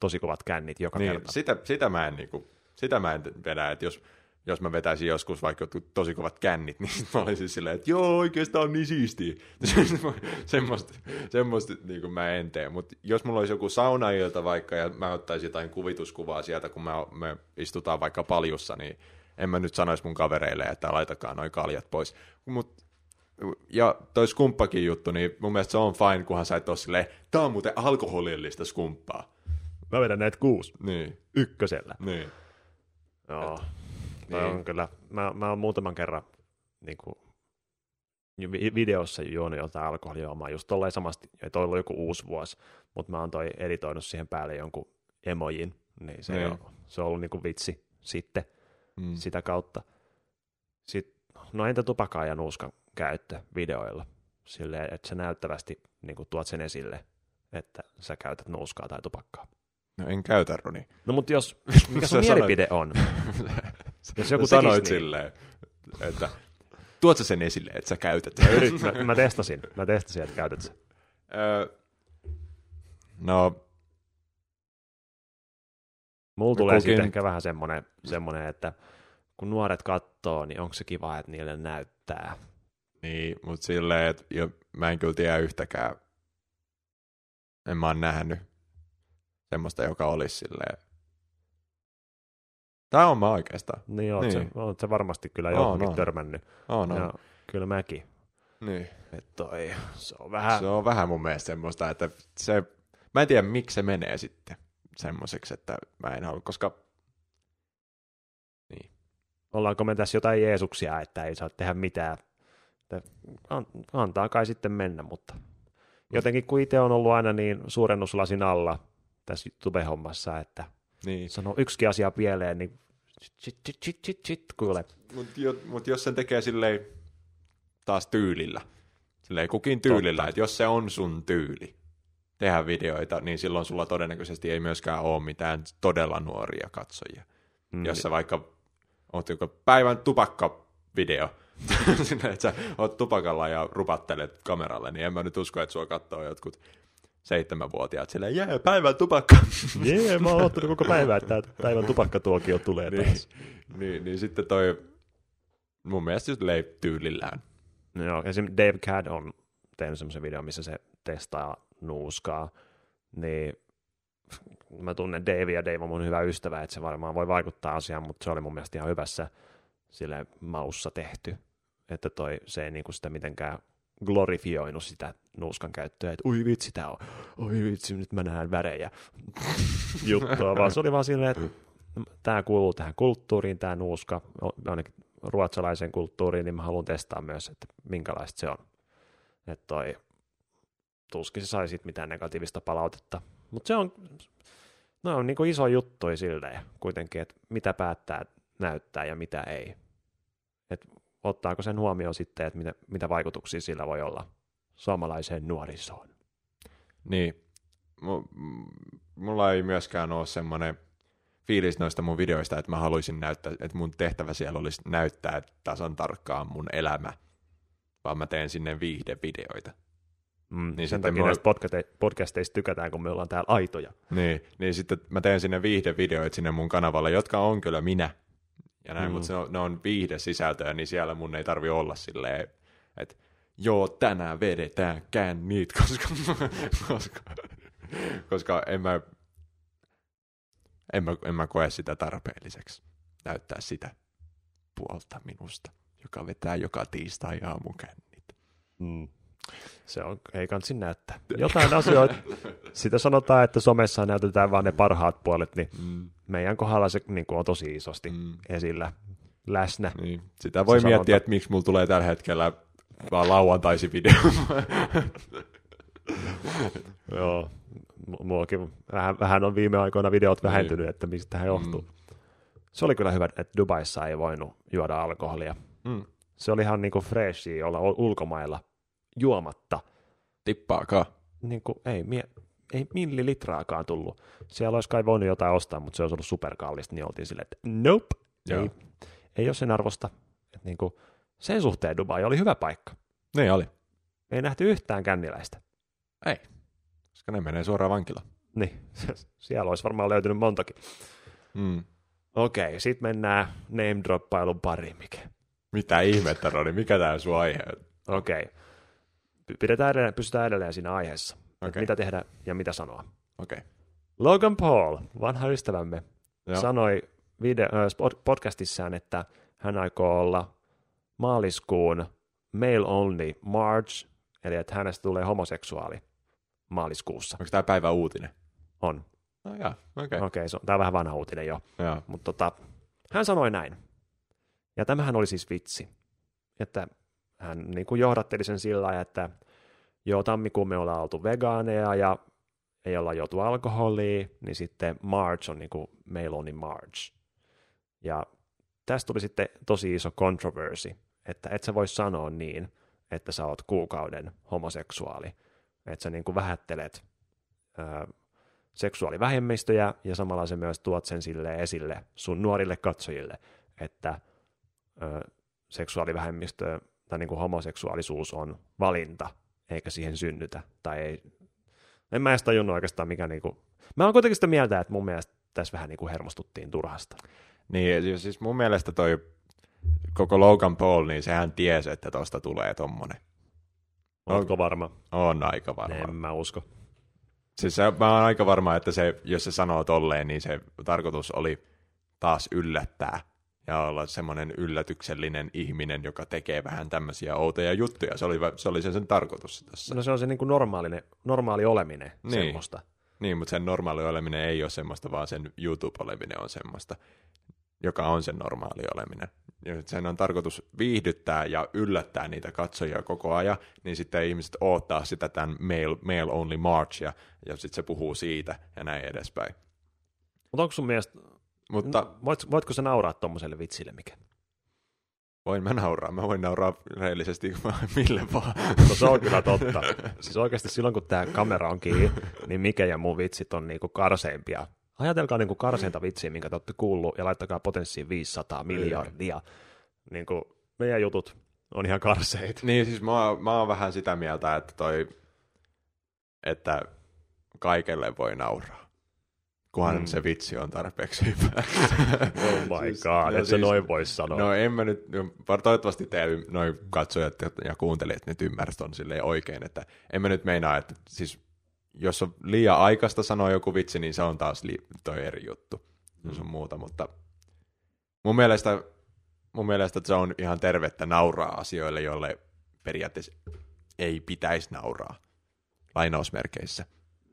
tosi kovat kännit joka Niin, kerta. sitä, sitä, mä en, niinku, sitä mä en vedä, että jos, jos mä vetäisin joskus vaikka jotkut tosi kovat kännit, *laughs* niin mä olisin silleen, että joo, oikeastaan on niin siistiä. *laughs* semmoista semmoista niin mä en tee, mutta jos mulla olisi joku saunailta vaikka ja mä ottaisin jotain kuvituskuvaa sieltä, kun mä, me istutaan vaikka paljussa, niin en mä nyt sanoisi mun kavereille, että laitakaa noin kaljat pois. Mut, ja toi skumppakin juttu, niin mun mielestä se on fine, kunhan sä et ole silleen, tää on muuten alkoholillista skumppaa. Mä vedän näitä kuusi Niin, ykkösellä. niin. Joo. Niin. Niin. on kyllä, mä, mä oon muutaman kerran niin kuin, vi- videossa juonut jotain alkoholijuomaa just tolleen samasti, ja toi ollut joku uusi vuosi, mutta mä oon toi editoinut siihen päälle jonkun emojin, niin se, Niin. on, se on ollut niin kuin vitsi sitten Mm. sitä kautta. Sitten, no entä tupakaa ja nuuskan käyttö videoilla? Silleen, että sä näyttävästi niin kuin tuot sen esille, että sä käytät nuuskaa tai tupakkaa. No en käytä, Roni. No mutta jos, *laughs* mikä sun sanoit- mielipide on? *laughs* Jos joku Sä tekisi sanoit niin. silleen, että tuot sen esille, että sä käytät. Mä, yrit, mä, mä testasin, mä testasin, että käytät sen. Öö, no, Mulla tulee siitä ehkä vähän semmoinen, semmoinen, että kun nuoret katsoo, niin onko se kiva, että niille näyttää. niin, mutta silleen, että jo, mä en kyllä tiedä yhtäkään, en mä oon nähnyt semmoista, joka olisi silleen. Tää on mä oikeastaan. Niin oot, Niin. Se, oot se varmasti kyllä On, johonkin on. törmännyt. Oh, no. Ja kyllä mäkin. Niin. Et toi, se on vähän, Se on vähän mun mielestä semmoista, että se, mä en tiedä miksi se menee sitten semmoiseksi, että mä en halua, koska ollaanko me tässä jotain Jeesuksia, että ei saa tehdä mitään. Että an- antaa kai sitten mennä, mutta jotenkin kun itse on ollut aina niin suurennuslasin alla tässä tube-hommassa, että niin. sanoo yksi asia pieleen, niin shit, shit, shit, shit, shit, kuule. Mutta jo, mut jos sen tekee silleen taas tyylillä, silleen kukin tyylillä, Totta. että jos se on sun tyyli tehdä videoita, niin silloin sulla todennäköisesti ei myöskään ole mitään todella nuoria katsojia. Mm, Jos sä vaikka oot joku päivän tupakka-video, *laughs* silleen, että sä oot tupakalla ja rupattelet kameralle, niin en mä nyt usko, että sua katsoo jotkut seitsemänvuotiaat silleen, jee, päivän tupakka. *laughs* Jee, mä oon ottanut koko päivää, että päivän tupakkatuokio tulee niin, taas. niin, niin, sitten toi mun mielestä just lei tyylillään. No Joo, esim. Dave Cad on tehnyt semmoisen videon, missä se testaa nuuskaa, niin mä tunnen Dave ja Dave on mun hyvä ystävä, että se varmaan voi vaikuttaa asiaan, mutta se oli mun mielestä ihan hyvässä sille maussa tehty, että toi, se ei niinku sitä mitenkään glorifioinut sitä nuuskan käyttöä, että ui vitsi tää on, oi vitsi nyt mä näen värejä *laughs* juttua, vaan se oli vaan silleen, että tämä kuuluu tähän kulttuuriin, tämä nuuska, ainakin ruotsalaisen kulttuuriin, niin mä haluan testaa myös, että minkälaista se on. Että toi, tuskin se sai mitään negatiivista palautetta. Mutta se on, no on niinku iso juttu silleen kuitenkin, että mitä päättää näyttää ja mitä ei. Et ottaako sen huomioon sitten, että mitä, mitä vaikutuksia sillä voi olla suomalaiseen nuorisoon. Niin, mulla ei myöskään ole semmoinen fiilis noista mun videoista, että mä haluaisin näyttää, että mun tehtävä siellä olisi näyttää tasan tarkkaan mun elämä, vaan mä teen sinne viihdevideoita. Mm, Niin sen takia mulla- näistä podcaste- podcasteista tykätään, kun me ollaan täällä aitoja. Niin, niin sitten mä teen sinne viihdevideoita sinne mun kanavalle, jotka on kyllä minä. Ja näin, mm. Mutta se on, ne on viihdesisältöjä, niin siellä mun ei tarvi olla silleen, että joo, tänään vedetään kännit, *laughs* koska, koska, koska en mä, en mä, en mä koe sitä tarpeelliseksi näyttää sitä puolta minusta, joka vetää joka tiistai aamu kännit. Mm. Se on, ei kansi näyttää. Jotain asioita, sitä sanotaan, että somessa näytetään vain ne parhaat puolet, niin Mm, meidän kohdalla se niin kuin on tosi isosti mm. esillä, läsnä. Niin. Sitä voi Se miettiä, sanonta. että miksi mulla tulee tällä hetkellä vaan lauantaisi video. *laughs* Joo, mu- mullakin vähän, vähän on viime aikoina videot vähentynyt, että mistä tähän johtuu. Mm. Se oli kyllä hyvä, että Dubaissa ei voinut juoda alkoholia. Mm. Se oli ihan niin kuin freshia olla ul- ulkomailla juomatta. Tippaakaan. Niin kuin, ei, mie, ei millilitraakaan tullut. Siellä olisi kai voinut jotain ostaa, mutta se olisi ollut superkallista, niin oltiin silleen, että nope, Joo. ei, ei ole sen arvosta. Et niin kuin, sen suhteen Dubai oli hyvä paikka. Niin oli. Ei nähty yhtään känniläistä. Ei. Koska ne menee suoraan vankilaan. Niin, *laughs* siellä olisi varmaan löytynyt montakin. Mm. Okei, sitten mennään name droppailun pariin, mikä. Mitä ihmettä, Roni? Mikä tää sun aihe on? Okei. Pidetään edelleen, pysytään edelleen siinä aiheessa. Okay. Mitä tehdä ja mitä sanoa. Okei. Logan Paul, vanha ystävämme, Joo. sanoi video, podcastissaan, että hän aikoo olla maaliskuun male only March, eli että hänestä tulee homoseksuaali maaliskuussa. Onko tämä päivä uutinen? On. No okei. Okei, okay, tämä on vähän vanha uutinen jo. Mutta tota, hän sanoi näin. Ja tämähän oli siis vitsi. Että hän niin kuin johdatteli sen sillä että joo, tammikuun me ollaan oltu vegaaneja ja ei olla joutu alkoholiin, niin sitten March on niin kuin meillä on niin March. Ja tästä tuli sitten tosi iso controversy, että et sä voi sanoa niin, että sä oot kuukauden homoseksuaali. Että sä niin kuin vähättelet ää, seksuaalivähemmistöjä ja samalla se myös tuot sen sille esille sun nuorille katsojille, että ö, seksuaalivähemmistö tai niin kuin homoseksuaalisuus on valinta, eikä siihen synnytä. Tai ei, en mä edes tajunnut oikeastaan mikä niin kuin, mä oon kuitenkin sitä mieltä, että mun mielestä tässä vähän niin kuin hermostuttiin turhasta. Niin, siis mun mielestä toi koko Logan Paul, niin sehän tiesi, että tosta tulee tommonen. Oletko varma? On aika varma. En mä usko. Siis se, mä oon aika varma, että se, jos se sanoo tolleen, niin se tarkoitus oli taas yllättää ja olla semmoinen yllätyksellinen ihminen, joka tekee vähän tämmöisiä outoja juttuja. Se oli se, oli se sen tarkoitus tässä. No se on se niin kuin normaali, normaali oleminen, Niin. semmoista. Niin, mutta sen normaali oleminen ei ole semmoista, vaan sen YouTube-oleminen on semmoista, joka on sen normaali oleminen. Ja sen on tarkoitus viihdyttää ja yllättää niitä katsojia koko ajan, niin sitten ihmiset odottaa sitä tämän male, male only marchia, ja sitten se puhuu siitä ja näin edespäin. Mutta onko sun mielestä, Mutta voit, voitko sä nauraa tuommoiselle vitsille mikä? voin mä nauraa, mä voin nauraa rehellisesti *laughs* mille vaan. No se on kyllä totta. Siis oikeasti silloin, kun tämä kamera on kiinni, niin mikä ja mun vitsit on niinku karseimpia. Ajatelkaa niinku karseinta vitsiä, minkä te olette kuullut, ja laittakaa potenssiin 500 miljardia. Niinku, meidän jutut on ihan karseita. Niin, siis mä, oon- mä oon vähän sitä mieltä, että toi, että kaikelle voi nauraa. Kunhan Mm. se vitsi on tarpeeksi hyvä. *laughs* Oh my Siis- god, no et sä siis- noin voi sanoa. No en mä nyt, no, toivottavasti te noin katsojat ja kuuntelijat nyt ymmärsit on silleen oikein, että en mä nyt meinaa, että siis jos on liian aikaista sanoa joku vitsi, niin se on taas li- toi eri juttu. Mm. Se on muuta, mutta mun mielestä, mun mielestä se on ihan tervettä nauraa asioille, joille periaatteessa ei pitäisi nauraa. Lainausmerkeissä.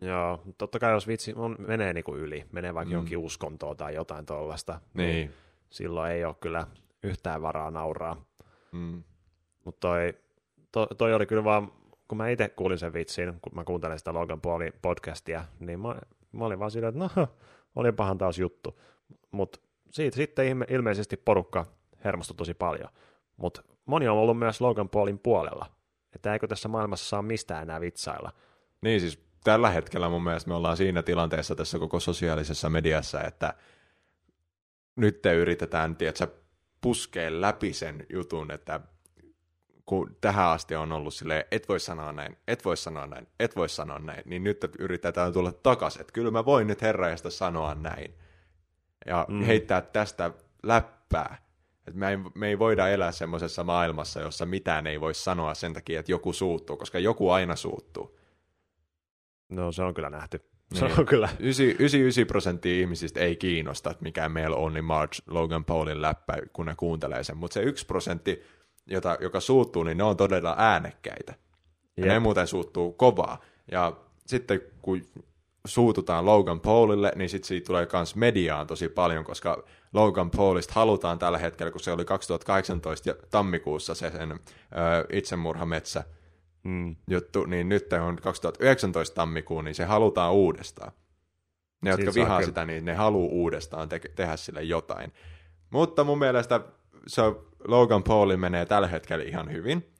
Joo, totta kai jos vitsi on, menee niinku yli, menee vaikka Mm. jonkin uskontoon tai jotain tuollaista, Niin. silloin ei ole kyllä yhtään varaa nauraa. Mm. Mutta toi, to, toi oli kyllä vaan, kun mä itse kuulin sen vitsin, kun mä kuuntelin sitä Logan Paulin podcastia, niin mä, mä olin vaan siinä, että no, olipahan taas juttu. Mutta siitä sitten ilme, ilmeisesti porukka hermostui tosi paljon. Mutta moni on ollut myös Logan Paulin puolella. Että eikö tässä maailmassa saa mistään enää vitsailla. Niin siis tällä hetkellä mun mielestä me ollaan siinä tilanteessa tässä koko sosiaalisessa mediassa, että nyt te yritetään, tiedätkö, puskea läpi sen jutun, että kun tähän asti on ollut silleen, et voi sanoa näin, et voi sanoa näin, et voi sanoa näin, niin nyt yritetään tulla takaisin, että kyllä mä voin nyt herrajasta sanoa näin. Ja mm. heittää tästä läppää. Et me, ei, me ei voida elää semmoisessa maailmassa, jossa mitään ei voi sanoa sen takia, että joku suuttuu, koska joku aina suuttuu. No se on kyllä nähty. Se Niin. on kyllä. 99 prosenttia ihmisistä ei kiinnosta, että mikä meillä on, niin March Logan Paulin läppä, kun ne kuuntelee sen. Mutta se yksi prosentti, jota, joka suuttuu, niin ne on todella äänekkäitä. Ja ne muuten suuttuu kovaa. Ja sitten kun suututaan Logan Paulille, niin sitten siitä tulee myös mediaan tosi paljon, koska Logan Paulista halutaan tällä hetkellä, kun se oli 2018 ja tammikuussa se sen ö, itsemurhametsä Mm. juttu, niin nyt on 2019 tammikuun, niin se halutaan uudestaan. Ne, jotka Siitä saa vihaa kyllä. sitä, niin ne haluaa uudestaan te- tehdä sille jotain. Mutta mun mielestä se Logan Paulin menee tällä hetkellä ihan hyvin.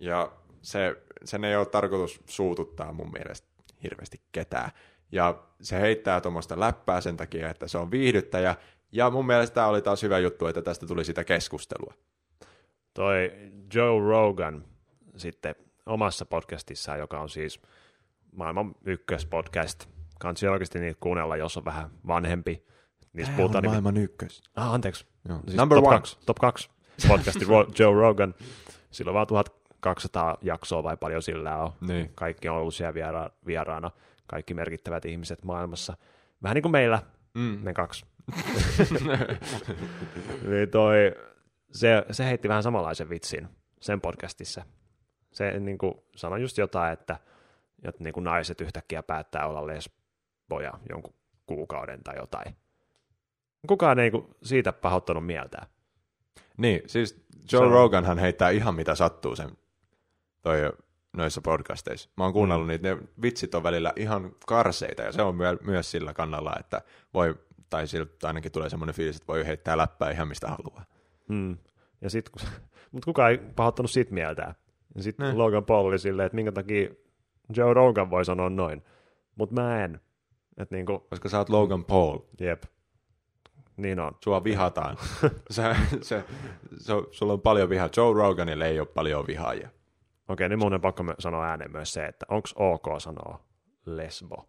Ja se, sen ei ole tarkoitus suututtaa mun mielestä hirveästi ketään. Ja se heittää tuommoista läppää sen takia, että se on viihdyttäjä. Ja mun mielestä tämä oli taas hyvä juttu, että tästä tuli sitä keskustelua. Toi Joe Rogan sitten omassa podcastissaan, joka on siis maailman ykköspodcast. Kansi oikeasti niitä kuunnella, jos on vähän vanhempi. Niistä puhutaan niin... maailman ykkös. Ah, anteeksi. Joo. Siis Number top one. Kaksi, top 2 podcasti *laughs* Joe Rogan. Sillä on vaan 1200 jaksoa vai paljon sillä on. Niin. Kaikki on ollut siellä viera- vieraana. Kaikki merkittävät ihmiset maailmassa. Vähän niin kuin meillä, Mm. ne kaksi. *laughs* niin toi, se, se heitti vähän samanlaisen vitsin sen podcastissa. Se niin kuin, sanoi just jotain, että, että niin kuin naiset yhtäkkiä päättää olla lesboja jonkun kuukauden tai jotain. Kukaan ei niin siitä pahoittanut mieltään. Niin, siis Joe on- Roganhan heittää ihan mitä sattuu sen toi, noissa podcasteissa. Mä oon kuunnellut Mm. niitä, ne vitsit on välillä ihan karseita, ja se on myö- myös sillä kannalla, että voi, tai siltä ainakin tulee semmoinen fiilis, että voi heittää läppää ihan mistä haluaa. Hmm. Ja sit, kun- *laughs* mut kukaan ei pahoittanut siitä mieltään. Ja sitten Ne. Logan Paul oli silleen, että minkä takia Joe Rogan voi sanoa noin, mutta mä en. Että niinku, Koska sä oot Logan Paul, jep, niin on. sua vihataan. *laughs* sä, se, se, sulla on paljon vihaa. Joe Roganille ei ole paljon vihaajia. Okei, nyt mun on pakko sanoa ääneen myös se, että onko ok sanoa lesbo?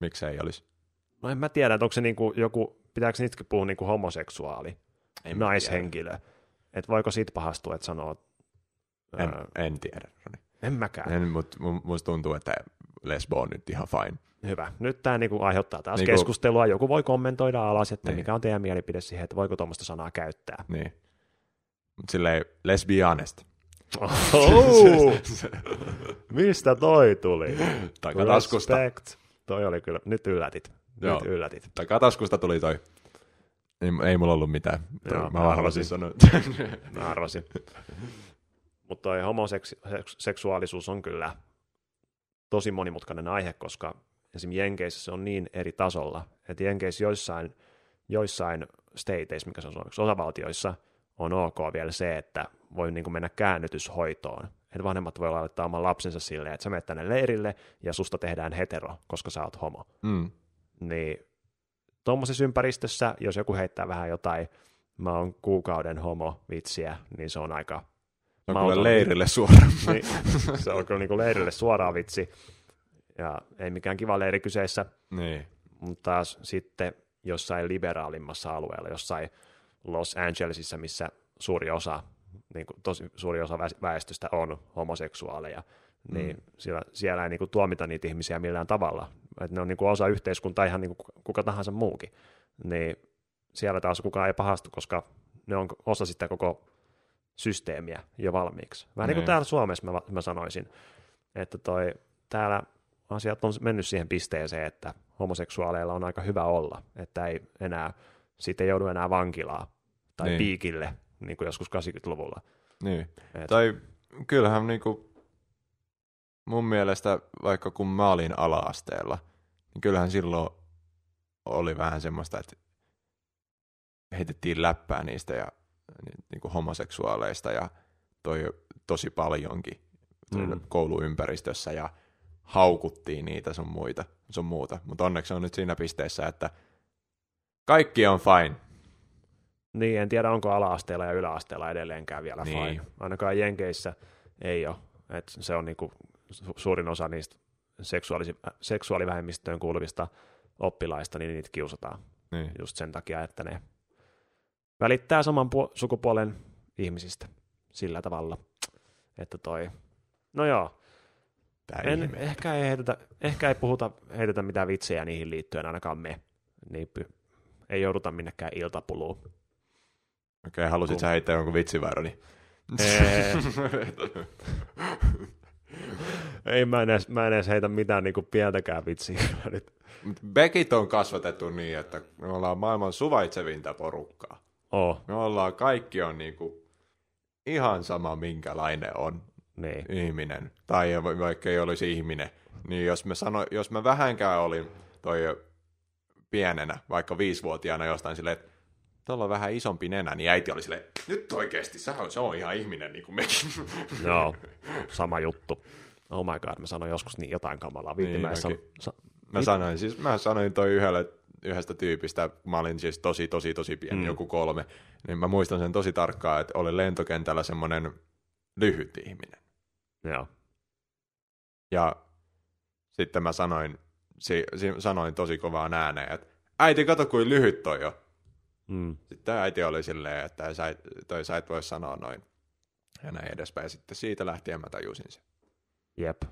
Miksi ei olisi? No en mä tiedä, että onko se niinku joku, pitääkö niitäkin puhua niinku homoseksuaali, En naishenkilö. Että voiko siitä pahastua, että sanoo, tiedä. ää, En, en tiedä, en mäkään. En, mutta mu- musta tuntuu, että lesbo on nyt ihan fine. Hyvä. Nyt tämä niinku aiheuttaa taas Niinku- keskustelua. Joku voi kommentoida alas, että Niin. mikä on teidän mielipide siihen, että voiko tuommoista sanaa käyttää. Niin. Mutta silleen, let's be honest. Oh, *laughs* mistä toi tuli? Takataskusta. Respect. Toi oli kyllä, nyt yllätit. Joo. Nyt yllätit. Takataskusta tuli toi. Ei, ei mulla ollut mitään. Joo, Joo, mä mä arvasin. sanoa. Mä arvasin. Mutta toi homoseksuaalisuus on kyllä tosi monimutkainen aihe, koska esimerkiksi Jenkeissä se on niin eri tasolla, että Jenkeissä joissain, joissain stateissa, mikä se on suomeksi, osavaltioissa, on ok vielä se, että voi niin kuin mennä käännytyshoitoon. Että vanhemmat voi laittaa oman lapsensa silleen, että sä menet tänne leirille ja susta tehdään hetero, koska sä oot homo. mm. Niin tuommoisessa ympäristössä, jos joku heittää vähän jotain, mä oon kuukauden homo vitsiä, niin se on aika on kyllä leirille suoraan. *laughs* niin, se on kyllä niin leirille suoraan vitsi. Ja ei mikään kiva leiri kyseessä, niin. mutta taas sitten jossain liberaalimmassa alueella, jossain Los Angelesissa, missä suuri osa, niin kuin tosi suuri osa väes- väestöstä on homoseksuaaleja, niin Mm. siellä, siellä ei niin kuin tuomita niitä ihmisiä millään tavalla. Että ne on niin kuin osa yhteiskuntaa ihan niin kuin kuka tahansa muukin. Niin siellä taas kukaan ei pahastu, koska ne on osa sitä koko systeemiä jo valmiiksi. Vähän niin kuin Niin. täällä Suomessa mä, mä sanoisin, että toi, täällä asiat on mennyt siihen pisteeseen, että homoseksuaaleilla on aika hyvä olla, että ei enää, siitä ei joudu enää vankilaa tai Niin. niin. piikille, niin kuin joskus 80-luvulla. niin. Et, Tai kyllähän niinku mun mielestä, vaikka kun mä olin ala-asteella, niin kyllähän silloin oli vähän semmoista, että heitettiin läppää niistä ja ni- niinku homoseksuaaleista ja toi tosi paljonkin mm. Mm. kouluympäristössä ja haukuttiin niitä sun muita, sun muuta. Mutta onneksi on nyt siinä pisteessä, että kaikki on fine. Niin, en tiedä onko ala-asteella ja yläasteella edelleenkään vielä Niin. fine. Ainakaan Jenkeissä ei ole. Et se on niinku su- suurin osa niistä seksuaalisi- seksuaalivähemmistöön kuuluvista oppilaista, niin niitä kiusataan Niin. just sen takia, että ne välittää saman pu- sukupuolen ihmisistä sillä tavalla, että toi, no joo, Tää en, ehkä, ei heitetä, ehkä ei puhuta, heitetä mitään vitsejä niihin liittyen, ainakaan me, niin py, ei jouduta minnekään iltapuluun. Okei, halusit sä heittää jonkun vitsin vai Roni? Ee. Ei mä en edes, mä en edes heitä mitään niinku pientäkään vitsiä nyt. Beckit on kasvatettu niin, että me ollaan maailman suvaitsevinta porukkaa. Oh, Me ollaan, kaikki on niinku ihan sama minkälainen on niin. ihminen. Tai va- vaikka ei olisi ihminen. Niin jos mä, sano, jos mä vähänkään olin toi pienenä, vaikka viisivuotiaana jostain silleen, että tuolla on vähän isompi nenä, niin äiti oli silleen, nyt oikeasti, se on, se on ihan ihminen niin kuin mekin. *laughs* Joo, sama juttu. Oh my god, mä sanoin joskus niin jotain kamalaa. Viitti, Niin, mä, san, sa, Mä sanoin, siis mä sanoin toi yhdelle, yhdestä tyypistä, mä olin siis tosi, tosi, tosi pieni, mm. Joku kolme, niin mä muistan sen tosi tarkkaan, että oli lentokentällä semmoinen lyhyt ihminen. joo. Ja sitten mä sanoin, si, si, sanoin tosi kovaan ääneen, että äiti, kato kuin lyhyt toi on. Mm. Sitten äiti oli silleen, että sä, toi, sä et voi sanoa noin. Ja näin edespäin. Sitten siitä lähtien mä tajusin sen. Jep.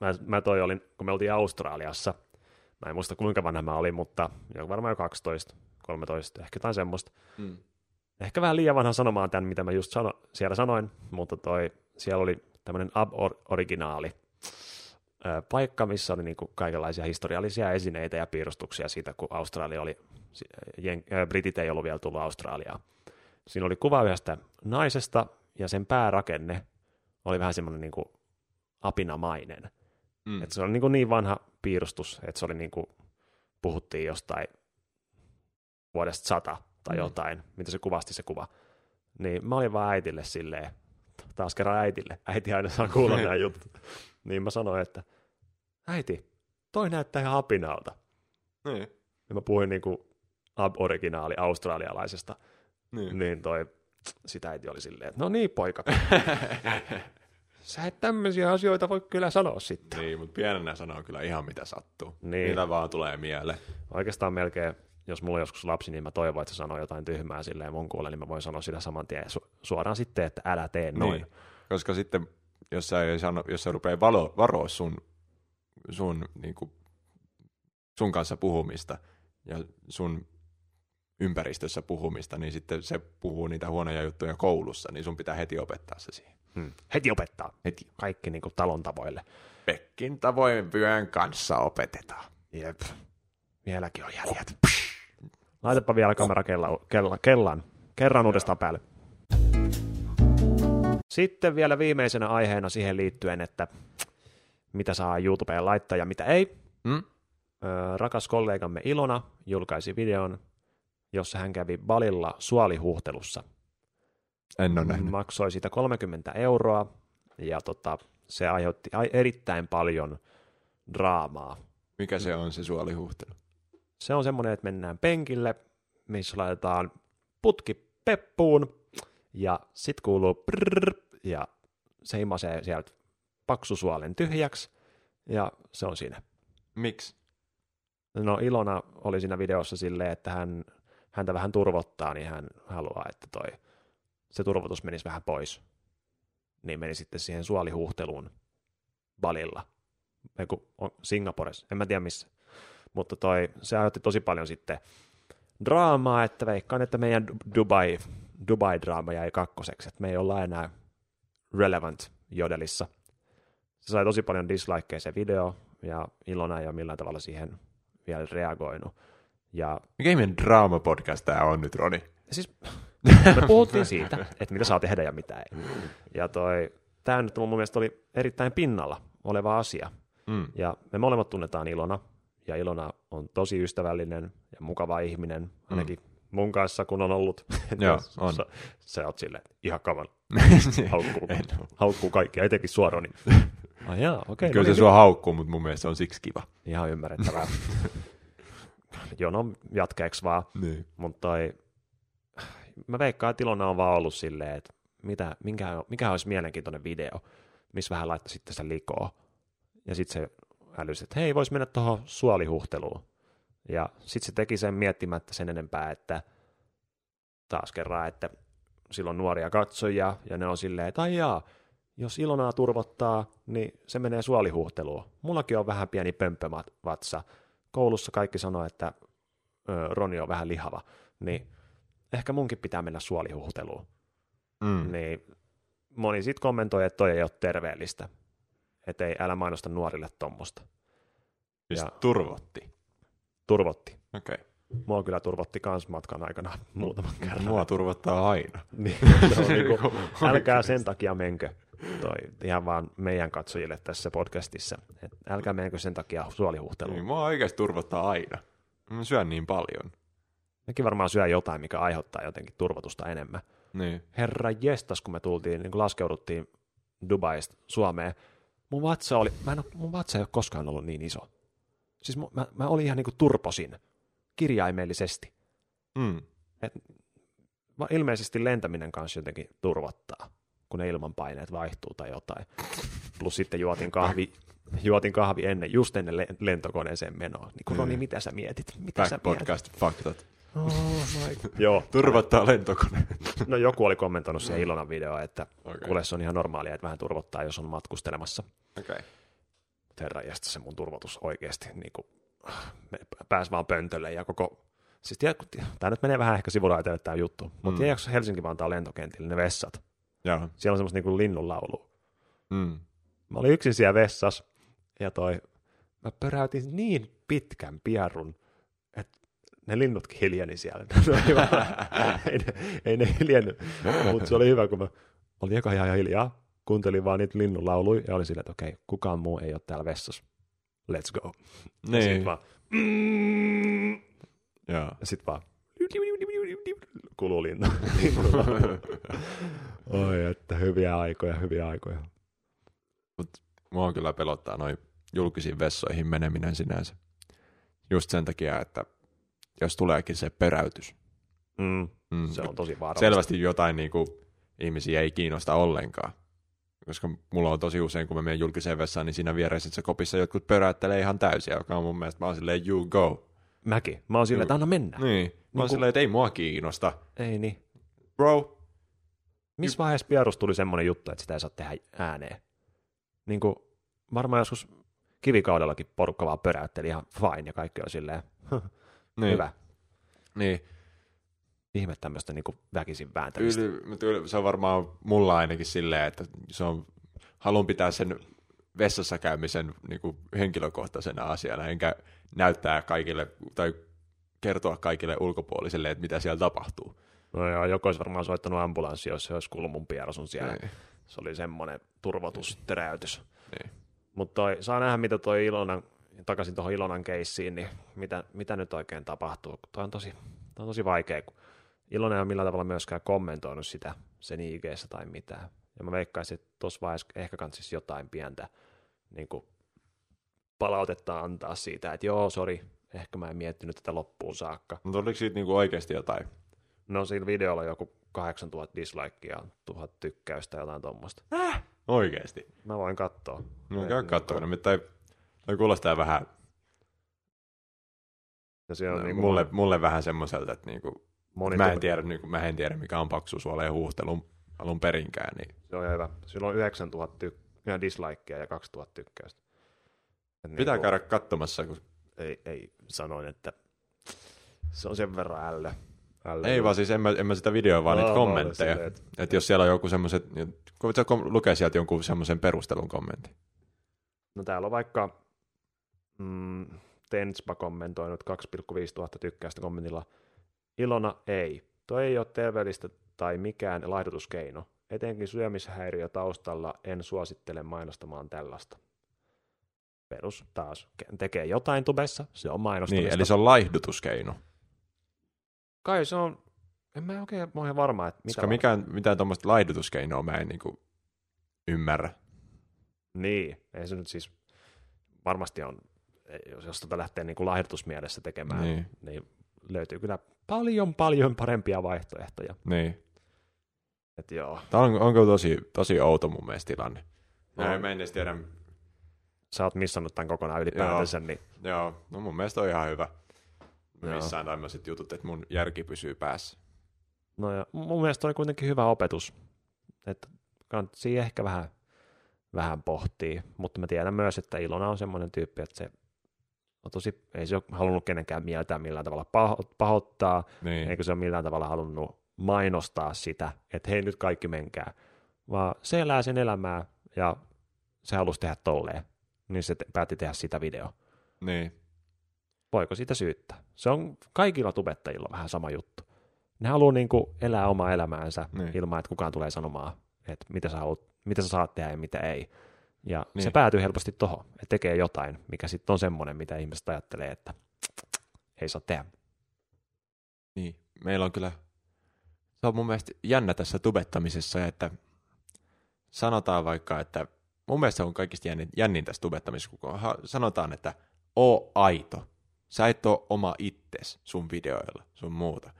Mä, mä toi olin, kun me oltiin Australiassa, Mä en muista kuinka vanha mä olin, mutta varmaan jo 12, 13, ehkä jotain semmoista. Mm. Ehkä vähän liian vanha sanomaan tämän, mitä mä just sano, siellä sanoin, mutta toi, siellä oli tämmöinen ab-originaali paikka, missä oli niinku kaikenlaisia historiallisia esineitä ja piirustuksia siitä, kun Australia oli, jen, Britit ei ollut vielä tullut Australiaan. Siinä oli kuva yhdestä naisesta, ja sen päärakenne oli vähän semmoinen niinku apinamainen. Mm. Et se oli niin, niin vanha piirustus, että se oli niin kuin, puhuttiin jostain vuodesta sata tai Mm. jotain, mitä se kuvasti se kuva. Niin mä olin vaan äitille silleen, taas kerran äitille, äiti aina saa kuulla *laughs* nämä jutut. Niin mä sanoin, että äiti, toi näyttää ihan apinalta. Niin. Ja mä puhuin niin kuin ab-originaali australialaisesta, Niin. niin toi, sitä äiti oli silleen, että no niin poika, *laughs* sä et tämmöisiä asioita voi kyllä sanoa sitten. niin, mutta pienenä sanoo kyllä ihan mitä sattuu. Niin. Mitä vaan tulee mieleen. Oikeastaan melkein, jos mulla on joskus lapsi, niin mä toivon, että se sanoo jotain tyhmää silleen mun kuulle, niin mä voin sanoa sitä saman tien su- suoraan sitten, että älä tee noin. Niin. Koska sitten, jos sä, ei sano, jos sä rupeaa valo, varoa sun, sun, niin kuin, sun kanssa puhumista ja sun ympäristössä puhumista, niin sitten se puhuu niitä huonoja juttuja koulussa, niin sun pitää heti opettaa se siihen. Hmm. Heti opettaa. Heti. Kaikki niin kuin talon tavoille. Pekkin tavoin vyön kanssa opetetaan. Jep. Vieläkin on jäljet. Laitapa vielä kamera kella, kella, kellan. Kerran uudestaan päälle. Sitten vielä viimeisenä aiheena siihen liittyen, että mitä saa YouTubeen laittaa ja mitä ei. Mm? Ö, rakas kollegamme Ilona julkaisi videon, jossa hän kävi Balilla suolihuhtelussa. En ole nähnyt. Maksoi siitä 30 euroa ja tota, se aiheutti ai- erittäin paljon draamaa. Mikä se on se suolihuhtelu? Se on semmoinen, että mennään penkille, missä laitetaan putki peppuun ja sit kuuluu prrrr, ja se imasee sieltä paksusuolen tyhjäksi ja se on siinä. Miksi? No Ilona oli siinä videossa silleen, että hän, häntä vähän turvottaa, niin hän haluaa, että toi, se turvotus menisi vähän pois. Niin meni sitten siihen suolihuhteluun Balilla. Ei kun on Singaporessa, en mä tiedä missä. Mutta toi, se aiheutti tosi paljon sitten draamaa, että veikkaan, että meidän Du- Dubai, Dubai-draama jäi kakkoseksi, että me ei olla enää relevant jodelissa. Se sai tosi paljon dislikeja se video, ja Ilona ei ole millään tavalla siihen vielä reagoinut. Ja Mikä ihmeen draama-podcast tää on nyt, Roni? siis me puhuttiin *laughs* siitä, että mitä saa tehdä ja mitä ei. Ja toi, tämä nyt mun mielestä oli erittäin pinnalla oleva asia. Mm. Ja me molemmat tunnetaan Ilona, ja Ilona on tosi ystävällinen ja mukava ihminen, ainakin mun kanssa, kun on ollut. *laughs* Joo, *laughs* on. Sä, sä oot silleen, ihan kamal, haukkuu, haukkuu kaikkia, etenkin suoroni. Ai jaa, okei. Kyllä no se niin, sua haukkuu, mutta mun mielestä se on siksi kiva. Ihan ymmärrettävää. Jono jatkeeksi vaan. Niin. Mutta toi, mä veikkaan, että Ilona on vaan ollut silleen, että mitä, minkä, mikä olisi mielenkiintoinen video, missä vähän laittaisi sitten sitä likoa. Ja sitten se älysi, että hei, voisi mennä tuohon suolihuhteluun. Ja sitten se teki sen miettimättä sen enempää, että taas kerran, että silloin nuoria katsojia, ja ne on silleen, että jaa, jos Ilonaa turvottaa, niin se menee suolihuhteluun. Mullakin on vähän pieni pömpövatsa. Koulussa kaikki sanoo, että Roni on vähän lihava, niin ehkä munkin pitää mennä suolihuhteluun. Mm. Niin moni sitten kommentoi, että toi ei ole terveellistä. Että ei, älä mainosta nuorille tuommoista. Siis Ja- turvotti. Turvotti. Okei. Okay. Mua kyllä turvotti kans matkan aikana *laughs* muutaman kerran. Mua turvottaa aina. Niin, *laughs* se on niinku, *laughs* älkää sen takia menkö. Toi, ihan vaan meidän katsojille tässä podcastissa. Et älkää menkö sen takia suolihuhteluun. Niin, mua oikeasti turvottaa aina. Mä syön niin paljon. Nekin varmaan syö jotain, mikä aiheuttaa jotenkin turvotusta enemmän. Niin. Herra jestas, kun me tultiin, niin kun laskeuduttiin Dubaista Suomeen, mun vatsa, oli, mä en, mun vatsa ei ole koskaan ollut niin iso. Siis mu- mä, mä olin ihan niin kuin turposin, kirjaimellisesti. Mm. Va- Ilmeisesti lentäminen kanssa jotenkin turvottaa, kun ne ilmanpaineet vaihtuu tai jotain. Plus sitten juotin kahvi, juotin kahvi ennen, just ennen le- lentokoneeseen menoa. Niin kuin, Roni, Mm. mitä sä mietit? Mitä sä Back mietit? podcast faktat. Oh my *laughs* God. Joo, Turvottaa lentokone. no joku oli kommentoinut siihen Ilonan videoon, että Okei. kuule se on ihan normaalia, että vähän turvottaa, jos on matkustelemassa. Okei. Mutta herra jästä se mun turvotus oikeasti, niin kuin, pääsi vaan pöntölle ja koko, siis tiedät, tämä nyt menee vähän ehkä sivuraiteille tämä juttu, mutta Mm. tiedätkö Helsinki-Vantaan lentokentillä ne vessat? Joo. Siellä on semmoista niin linnunlaulua. Mm. Mä olin yksin siellä vessassa ja toi, mä pöräytin niin pitkän pierun, että ne linnutkin hiljeni siellä. *laughs* Ei, ne, ei ne hiljennyt, mutta se oli hyvä, kun mä olin eka ihan hiljaa, kuuntelin vaan niitä linnunlauluja ja oli silleen, että okei, kukaan muu ei ole täällä vessassa. Let's go. Ja Niin. sit vaan, mm, Joo. ja sit vaan *laughs* kuluu linnu. *laughs* Oi, että hyviä aikoja, hyviä aikoja. Mua kyllä pelottaa noin julkisiin vessoihin meneminen sinänsä. Just sen takia, että jos tuleekin se peräytys. Mm, Mm. se on tosi vaarallista. Selvästi jotain niin kuin, ihmisiä ei kiinnosta ollenkaan. Koska mulla on tosi usein, kun mä menen julkiseen vessaan, niin siinä viereisessä kopissa jotkut pöräyttelee ihan täysiä, joka on mun mielestä, mä oon silleen, you go. Mäkin. Mä oon silleen, että anna mennä. Niin. Mä oon Niin silleen, että ei mua kiinnosta. Ei niin. Bro. Missä vaiheessa pierusta tuli semmoinen juttu, että sitä ei saa tehdä ääneen? Niin kuin, varmaan joskus kivikaudellakin porukka vaan pöräytteli ihan fine ja kaikki on silleen, Niin. hyvä. Niin. Ihme tämmöistä niin väkisin vääntämistä. Yli, se on varmaan mulla ainakin silleen, että se on, haluan pitää sen vessassa käymisen niin kuin henkilökohtaisena asiana, enkä näyttää kaikille tai kertoa kaikille ulkopuoliselle, että mitä siellä tapahtuu. No joo, joku olisi varmaan soittanut ambulanssi, jos se olisi kuullut mun piersun siellä. Niin. Se oli semmoinen turvotusteräytys. Niin. Mutta saa nähdä, mitä toi Ilonan, takaisin tuohon Ilonan keissiin, niin mitä, mitä nyt oikein tapahtuu. Toi on tosi, toi on tosi vaikea, kun Ilonen ei ole millään tavalla myöskään kommentoinut sitä sen ig tai mitään. Ja mä veikkaisin, että tuossa vaiheessa ehkä kantsisi jotain pientä niin kuin palautetta antaa siitä, että joo, sori, ehkä mä en miettinyt tätä loppuun saakka. Mutta oliko siitä niinku oikeasti jotain? No siinä videolla joku 8000 dislikea ja 1000 tykkäystä ja jotain tuommoista. Oikeasti? Mä voin katsoa. No käy niin katsoa, kuin- nimittäin toi kuulostaa vähän, Ja on no, niin kuin mulle, mulle vähän semmoiselta, että niinku, moni mä, en tiedä, niinku, mä en tiedä, mikä on paksu suoleen huuhtelun alun perinkään, niin Se on hyvä. Sillä on 9000 tyk- ja dislikea ja 2000 tykkäystä. Et pitää niinku, käydä katsomassa, kun Ei, ei sanoin, että se on sen verran ällö. ällö Ei vaan siis en mä, en mä sitä videoa, vaan niitä Aa, mä olin kommentteja. silleen, että- Että jos siellä on joku semmoiset, kun sä lukee sieltä jonkun semmoisen perustelun kommentin. No täällä on vaikka mm, Tenspa kommentoinut 2,5 tuhatta tykkäystä kommentilla. Ilona ei. Tuo ei ole terveellistä tai mikään laihdutuskeino. Etenkin syömishäiriö taustalla en suosittele mainostamaan tällaista. Perus taas ke- tekee jotain tubessa, se on mainostamista. Niin, eli se on laihdutuskeino. Kai se on, en mä oikein ole varma, että mitä Koska mikään, mitään tuommoista laihdutuskeinoa mä en niinku ymmärrä. Niin, ei se nyt siis varmasti on, jos, jos tota lähtee niin kuin laihdutusmielessä tekemään, niin. Niin, niin löytyy kyllä paljon paljon parempia vaihtoehtoja. niin. Et joo, Tämä on, onko tosi, tosi outo mun mielestä tilanne. No. No. Mä en edes tiedä. sä oot missannut tämän kokonaan ylipäätänsä, niin Joo, no mun mielestä on ihan hyvä. Joo. Missään tämmöiset jutut, että mun järki pysyy päässä. no ja mun mielestä oli kuitenkin hyvä opetus, että kannattaa ehkä vähän, vähän pohtii, mutta mä tiedän myös, että Ilona on semmoinen tyyppi, että se on tosi, ei se ole halunnut kenenkään mieltään millään tavalla paho- pahoittaa, Niin, eikä se ole millään tavalla halunnut mainostaa sitä, että hei nyt kaikki menkää, vaan se elää sen elämää ja se halusi tehdä tolleen, niin se te- päätti tehdä sitä video. niin. Voiko siitä syyttää? Se on kaikilla tubettajilla vähän sama juttu. Ne haluaa niin kuin elää omaa elämäänsä Niin. ilman, että kukaan tulee sanomaan, että mitä sä, haluat, mitä sä saat tehdä ja mitä ei. Ja niin. se päätyy helposti tohon, että tekee jotain, mikä sitten on semmoinen, mitä ihmiset ajattelee, että *tsk* ei saa tehdä. Niin, meillä on kyllä, se on mun mielestä jännä tässä tubettamisessa, että sanotaan vaikka, että mun mielestä se on kaikista jännin, jännin tässä tubettamisessa, kun sanotaan, että oo aito. Sä et oo oma itses sun videoilla, sun muuta.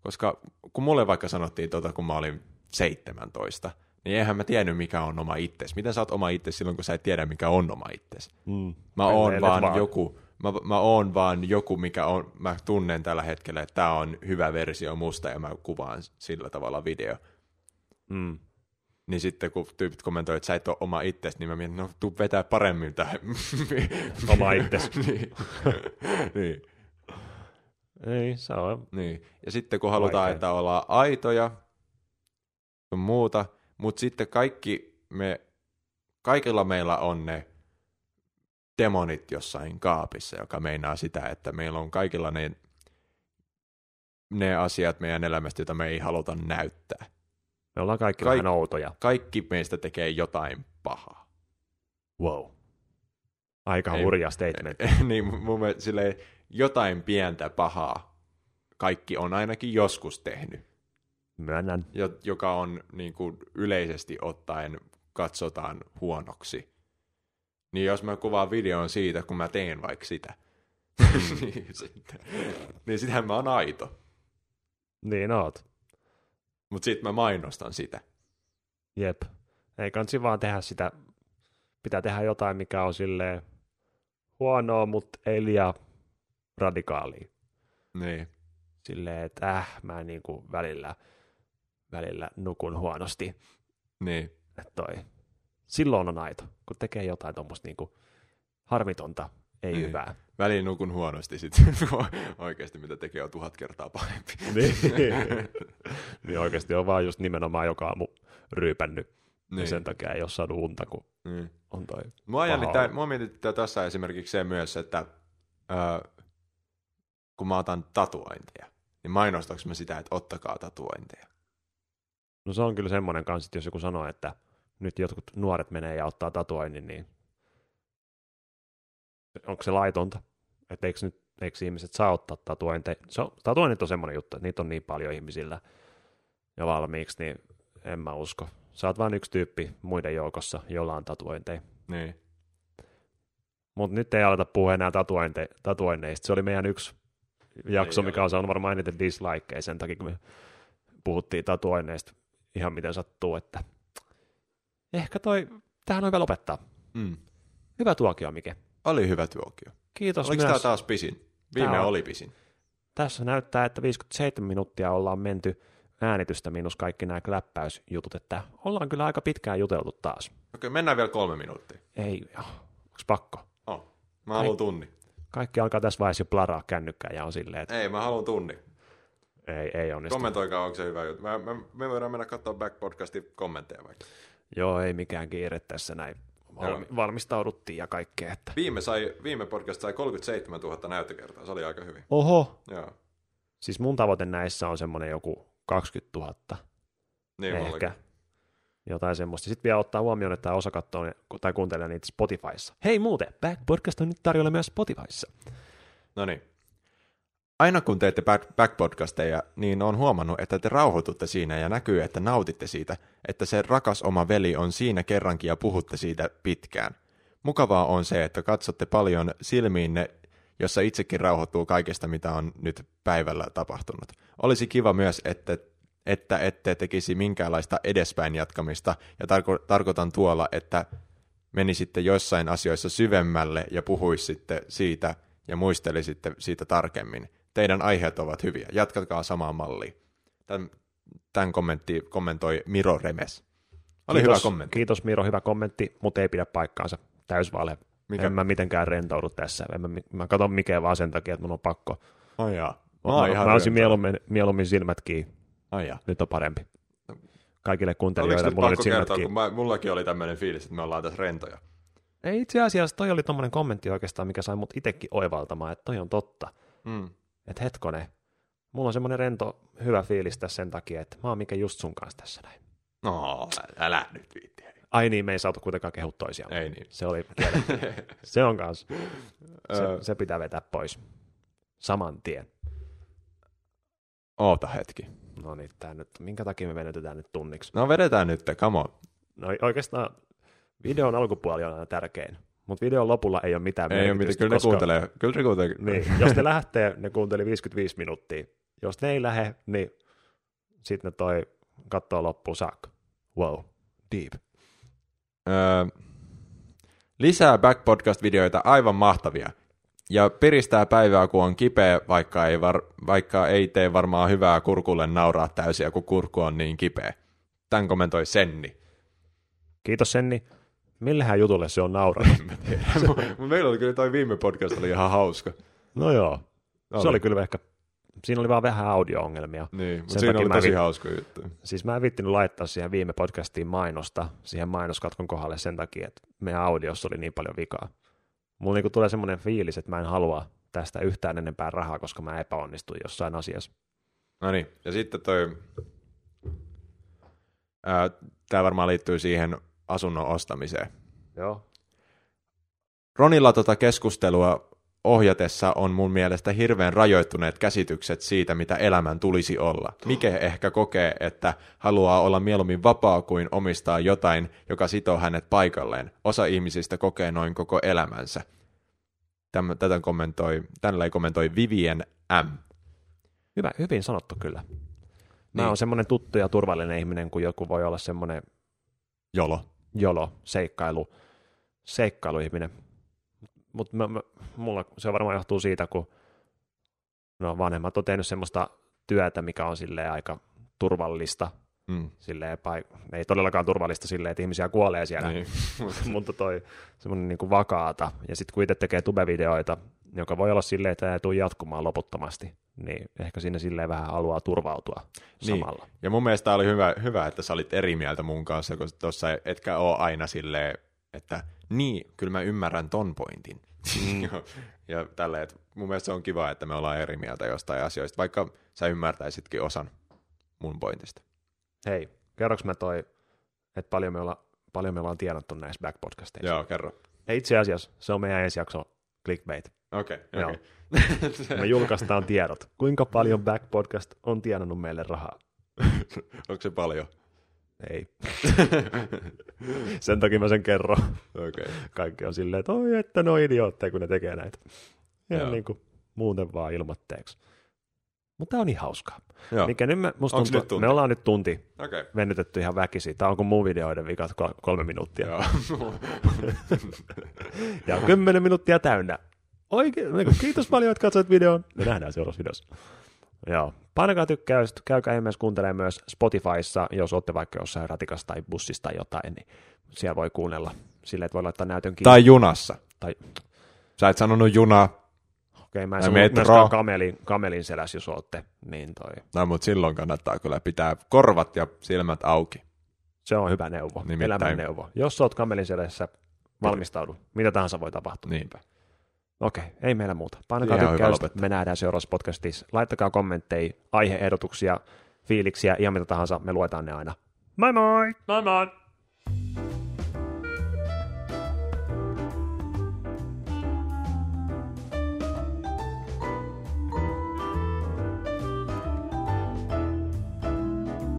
Koska kun mulle vaikka sanottiin tota, kun mä olin 17, niin eihän mä tiennyt, mikä on oma itses. Miten sä oot oma itses silloin, kun sä et tiedä, mikä on oma itses? Mm. Mä oon vaan, vaan. joku, mä, mä oon vaan joku, mikä on, mä tunnen tällä hetkellä, että tää on hyvä versio musta ja mä kuvaan sillä tavalla video. Mm. niin sitten kun tyypit kommentoivat, että sä et ole oma itsesi, niin mä mietin, no tuu vetää paremmin tähän. *laughs* Oma itsesi. *laughs* *laughs* niin. niin. Ei, se on. Niin. Ja sitten kun halutaan, Vaikea. että ollaan aitoja ja muuta, mutta sitten kaikki me, kaikilla meillä on ne demonit jossain kaapissa, joka meinaa sitä, että meillä on kaikilla ne, ne asiat meidän elämästä, joita me ei haluta näyttää. Me ollaan kaikki Kaik- vähän outoja. Kaikki meistä tekee jotain pahaa. Wow. Aika Ei- hurja statement. *laughs* niin mun mielestä silleen, jotain pientä pahaa kaikki on ainakin joskus tehnyt. Myönnän. jo- joka on niin kuin yleisesti ottaen katsotaan huonoksi. Niin jos mä kuvaan videon siitä, kun mä teen vaikka sitä, *laughs* niin, sitten, niin sitähän mä oon aito. Niin oot. Mutta sitten mä mainostan sitä. Jep. Ei kansi vaan tehdä sitä, pitää tehdä jotain, mikä on silleen huonoa, mutta ei liian radikaalia. Niin. Silleen, että äh, mä niinku välillä, välillä nukun huonosti. Niin. Että toi. Silloin on aito, kun tekee jotain tuommoista niinku harmitonta, ei Niin. hyvää. Väliin nukun huonosti sitten. *laughs* Oikeasti mitä tekee on tuhat kertaa pahempi. *laughs* Niin. niin oikeasti on vaan just nimenomaan joka aamu ryypännyt. Niin. niin. Sen takia ei ole saanut unta, kun niin. on toi. Mua, jännittää, mua mietittää tässä esimerkiksi se myös, että ää, kun mä otan tatuointeja, niin mainostaks mä sitä, että ottakaa tatuointeja? No se on kyllä semmoinen kanssa, että jos joku sanoo, että nyt jotkut nuoret menee ja ottaa tatuoinnin, niin onko se laitonta? Että eikö, nyt, eikö ihmiset saa ottaa tatuointeja? Se on, tatuoinnit on semmoinen juttu, että niitä on niin paljon ihmisillä ja valmiiksi, niin en mä usko. Sä oot vain yksi tyyppi muiden joukossa, jolla on tatuointeja. Niin. Mutta nyt ei aleta puhua enää tatuointe, tatuoinneista. Se oli meidän yksi jakso, Ei mikä on saanut varmaan eniten dislikeja sen takia, kun me puhuttiin tatuoinneista ihan miten sattuu, että ehkä toi, tähän on hyvä lopettaa. Mm. Hyvä tuokio, Mike. Oli hyvä tuokio. Kiitos Oliko tämä myös. taas pisin? Viime on- oli pisin. Tässä näyttää, että 57 minuuttia ollaan menty äänitystä miinus kaikki nämä kläppäysjutut, että ollaan kyllä aika pitkään juteltu taas. Okei, mennään vielä kolme minuuttia. Ei, onko pakko? Oh. Mä haluan tunni. Kaikki alkaa tässä vaiheessa jo plaraa kännykkää ja on silleen, että Ei, mä haluan tunni. ei, ei onnistu. Kommentoikaa, onko se hyvä juttu. Mä, mä, me voidaan mennä katsoa Back Podcastin kommentteja vaikka. Joo, ei mikään kiire tässä näin. Valmi- valmistauduttiin ja kaikkea. Että... Viime, sai, viime podcast sai 37 000 näyttökertaa, se oli aika hyvin. Oho! Joo. Siis mun tavoite näissä on semmoinen joku 20 000 Niin ehkä. mullakin. Jotain semmoista. Sitten vielä ottaa huomioon, että osa katsoo tai kuuntelee niitä Spotifyssa. Hei muuten, Back Podcast on nyt tarjolla myös Spotifyssa. No niin. Aina kun teette back, niin on huomannut, että te rauhoitutte siinä ja näkyy, että nautitte siitä, että se rakas oma veli on siinä kerrankin ja puhutte siitä pitkään. Mukavaa on se, että katsotte paljon silmiinne, jossa itsekin rauhoittuu kaikesta, mitä on nyt päivällä tapahtunut. Olisi kiva myös, että, että ette tekisi minkäänlaista edespäin jatkamista, ja tarko- tarkoitan tuolla, että menisitte joissain asioissa syvemmälle ja puhuisitte siitä ja muistelisitte siitä tarkemmin. Teidän aiheet ovat hyviä. Jatkakaa samaa mallia. Tämän, tämän kommentti kommentoi Miro Remes. Oli kiitos, hyvä kommentti. Kiitos Miro, hyvä kommentti, mutta ei pidä paikkaansa. Täysvale. Mikä? En mä mitenkään rentoudu tässä. En mä, mä katson Mikeä vaan sen takia, että mun on pakko. Ai jaa. Mä, mä, ihan mä olisin mieluummin, mieluummin silmät kiinni. Ai jaa. Nyt on parempi. Kaikille kuuntelijoille mulla pakko silmät kertoa, kiinni. kun mä, mullakin oli tämmöinen fiilis, että me ollaan tässä rentoja. Ei itse asiassa, toi oli tommonen kommentti oikeastaan, mikä sai mut itekin oivaltamaan, että toi on totta. Mm. Että hetkone, mulla on semmonen rento hyvä fiilis tässä sen takia, että mä oon mikä just sun kanssa tässä näin. No, älä nyt viitti. Ai niin, me ei saatu kuitenkaan kehua toisiaan. Ei niin. Se oli. *laughs* Se on kans. Se, se pitää vetää pois. Saman tien. Oota hetki. No niin, tää nyt, minkä takia me venytetään nyt tunniksi? No vedetään nyt, come on. No oikeastaan videon alkupuoli on aina tärkein, mutta videon lopulla ei ole mitään Ei ole mitään, merkitystä, kyllä ne koska- kuuntelee. Kyllä ne kuuntelee. Niin, jos ne lähtee, ne kuunteli 55 minuuttia. Jos ne ei lähde, niin sitten ne toi kattoo loppuun saakka. Wow, deep. Öö, lisää Back Podcast-videoita, aivan mahtavia. Ja piristää päivää, kun on kipeä, vaikka ei, var, vaikka ei tee varmaan hyvää kurkulle nauraa täysiä, kun kurku on niin kipeä. Tän kommentoi Senni. Kiitos Senni. Millähän jutulle se on nauranut? *laughs* Meillä oli kyllä toi viime podcast oli ihan hauska. no joo. Se oli kyllä ehkä, siinä oli vaan vähän audio-ongelmia. Niin, mutta Sen siinä oli tosi vi- hauska juttu. Siis mä en vittinyt laittaa siihen viime podcastiin mainosta, siihen mainoskatkon kohdalle sen takia, että meidän audiossa oli niin paljon vikaa. Mulla niinku tulee semmoinen fiilis, että mä en halua tästä yhtään enempää rahaa, koska mä epäonnistuin jossain asiassa. No niin, ja sitten toi, tämä varmaan liittyy siihen asunnon ostamiseen. Joo. Ronilla tota keskustelua ohjatessa on mun mielestä hirveän rajoittuneet käsitykset siitä, mitä elämän tulisi olla. Mike ehkä kokee, että haluaa olla mieluummin vapaa kuin omistaa jotain, joka sitoo hänet paikalleen. Osa ihmisistä kokee noin koko elämänsä. Täm, tätä kommentoi, tällä kommentoi Vivien M. Hyvä, hyvin sanottu kyllä. Mä Niin. oon semmoinen tuttu ja turvallinen ihminen, kun joku voi olla semmoinen Jolo. Jolo, seikkailu, seikkailuihminen. Mutta mulla se varmaan johtuu siitä, kun no, vanhemmat on tehnyt semmoista työtä, mikä on silleen aika turvallista. Mm. Silleen, pai- ei todellakaan turvallista silleen, että ihmisiä kuolee siellä, Niin. *laughs* mutta toi semmoinen niin kuin vakaata. Ja sitten kun itse tekee tubevideoita, joka voi olla silleen, että ei tule jatkumaan loputtomasti, niin ehkä sinne silleen vähän haluaa turvautua Niin. samalla. Ja mun mielestä oli hyvä, hyvä, että sä olit eri mieltä mun kanssa, koska tuossa etkä ole aina silleen, että niin, kyllä mä ymmärrän ton pointin. Mm. *laughs* ja, tälleen, että mun mielestä se on kiva, että me ollaan eri mieltä jostain asioista, vaikka sä ymmärtäisitkin osan mun pointista. Hei, kerroks mä toi, että paljon me, olla, paljon me ollaan tienattu näissä back-podcasteissa? Joo, kerro. Ja itse asiassa se on meidän ensi jakso clickbait. Okei, Joo. okei. *laughs* Me julkaistaan tiedot. Kuinka paljon back podcast on tienannut meille rahaa? *laughs* Onko se paljon? Ei. *laughs* sen takia mä sen kerron. Okei. Kaikki on silleen, että oi, että no idiootteja, kun ne tekee näitä. Joo. Ja niin kuin muuten vaan ilmoitteeksi. Mutta tää on niin hauskaa. Joo, Mikä nyt me, musta tuntuu, nyt tunti? me ollaan nyt tunti okei. venytetty ihan väkisin. Tää on kuin mun videoiden vikat kol- kolme minuuttia. *laughs* Ja kymmenen minuuttia täynnä. Oikein, niin kuin, kiitos paljon, että katsoit videon. Me nähdään seuraavassa videossa. Joo. Painakaa tykkäystä, käykää ihmeessä kuuntelemaan myös Spotifyssa, jos olette vaikka jossain ratikassa tai bussissa tai jotain, niin siellä voi kuunnella silleen, että voi laittaa näytön kiinni. tai junassa. tai Sä et sanonut juna, okei, mä en tai sano metro. myöskään kamelin, kamelin selässä, jos olette, niin toi. no mutta silloin kannattaa kyllä pitää korvat ja silmät auki. Se on hyvä neuvo, Nimittäin. elämän neuvo. Jos oot kamelin selässä, valmistaudu. Mitä tahansa voi tapahtua. Niinpä. Okei, ei meillä muuta. Painakaa tykkäystä, me nähdään seuraavassa podcastissa. Laittakaa kommentteja, aiheehdotuksia, fiiliksiä, ihan mitä tahansa, me luetaan ne aina. Moi moi! Moi moi!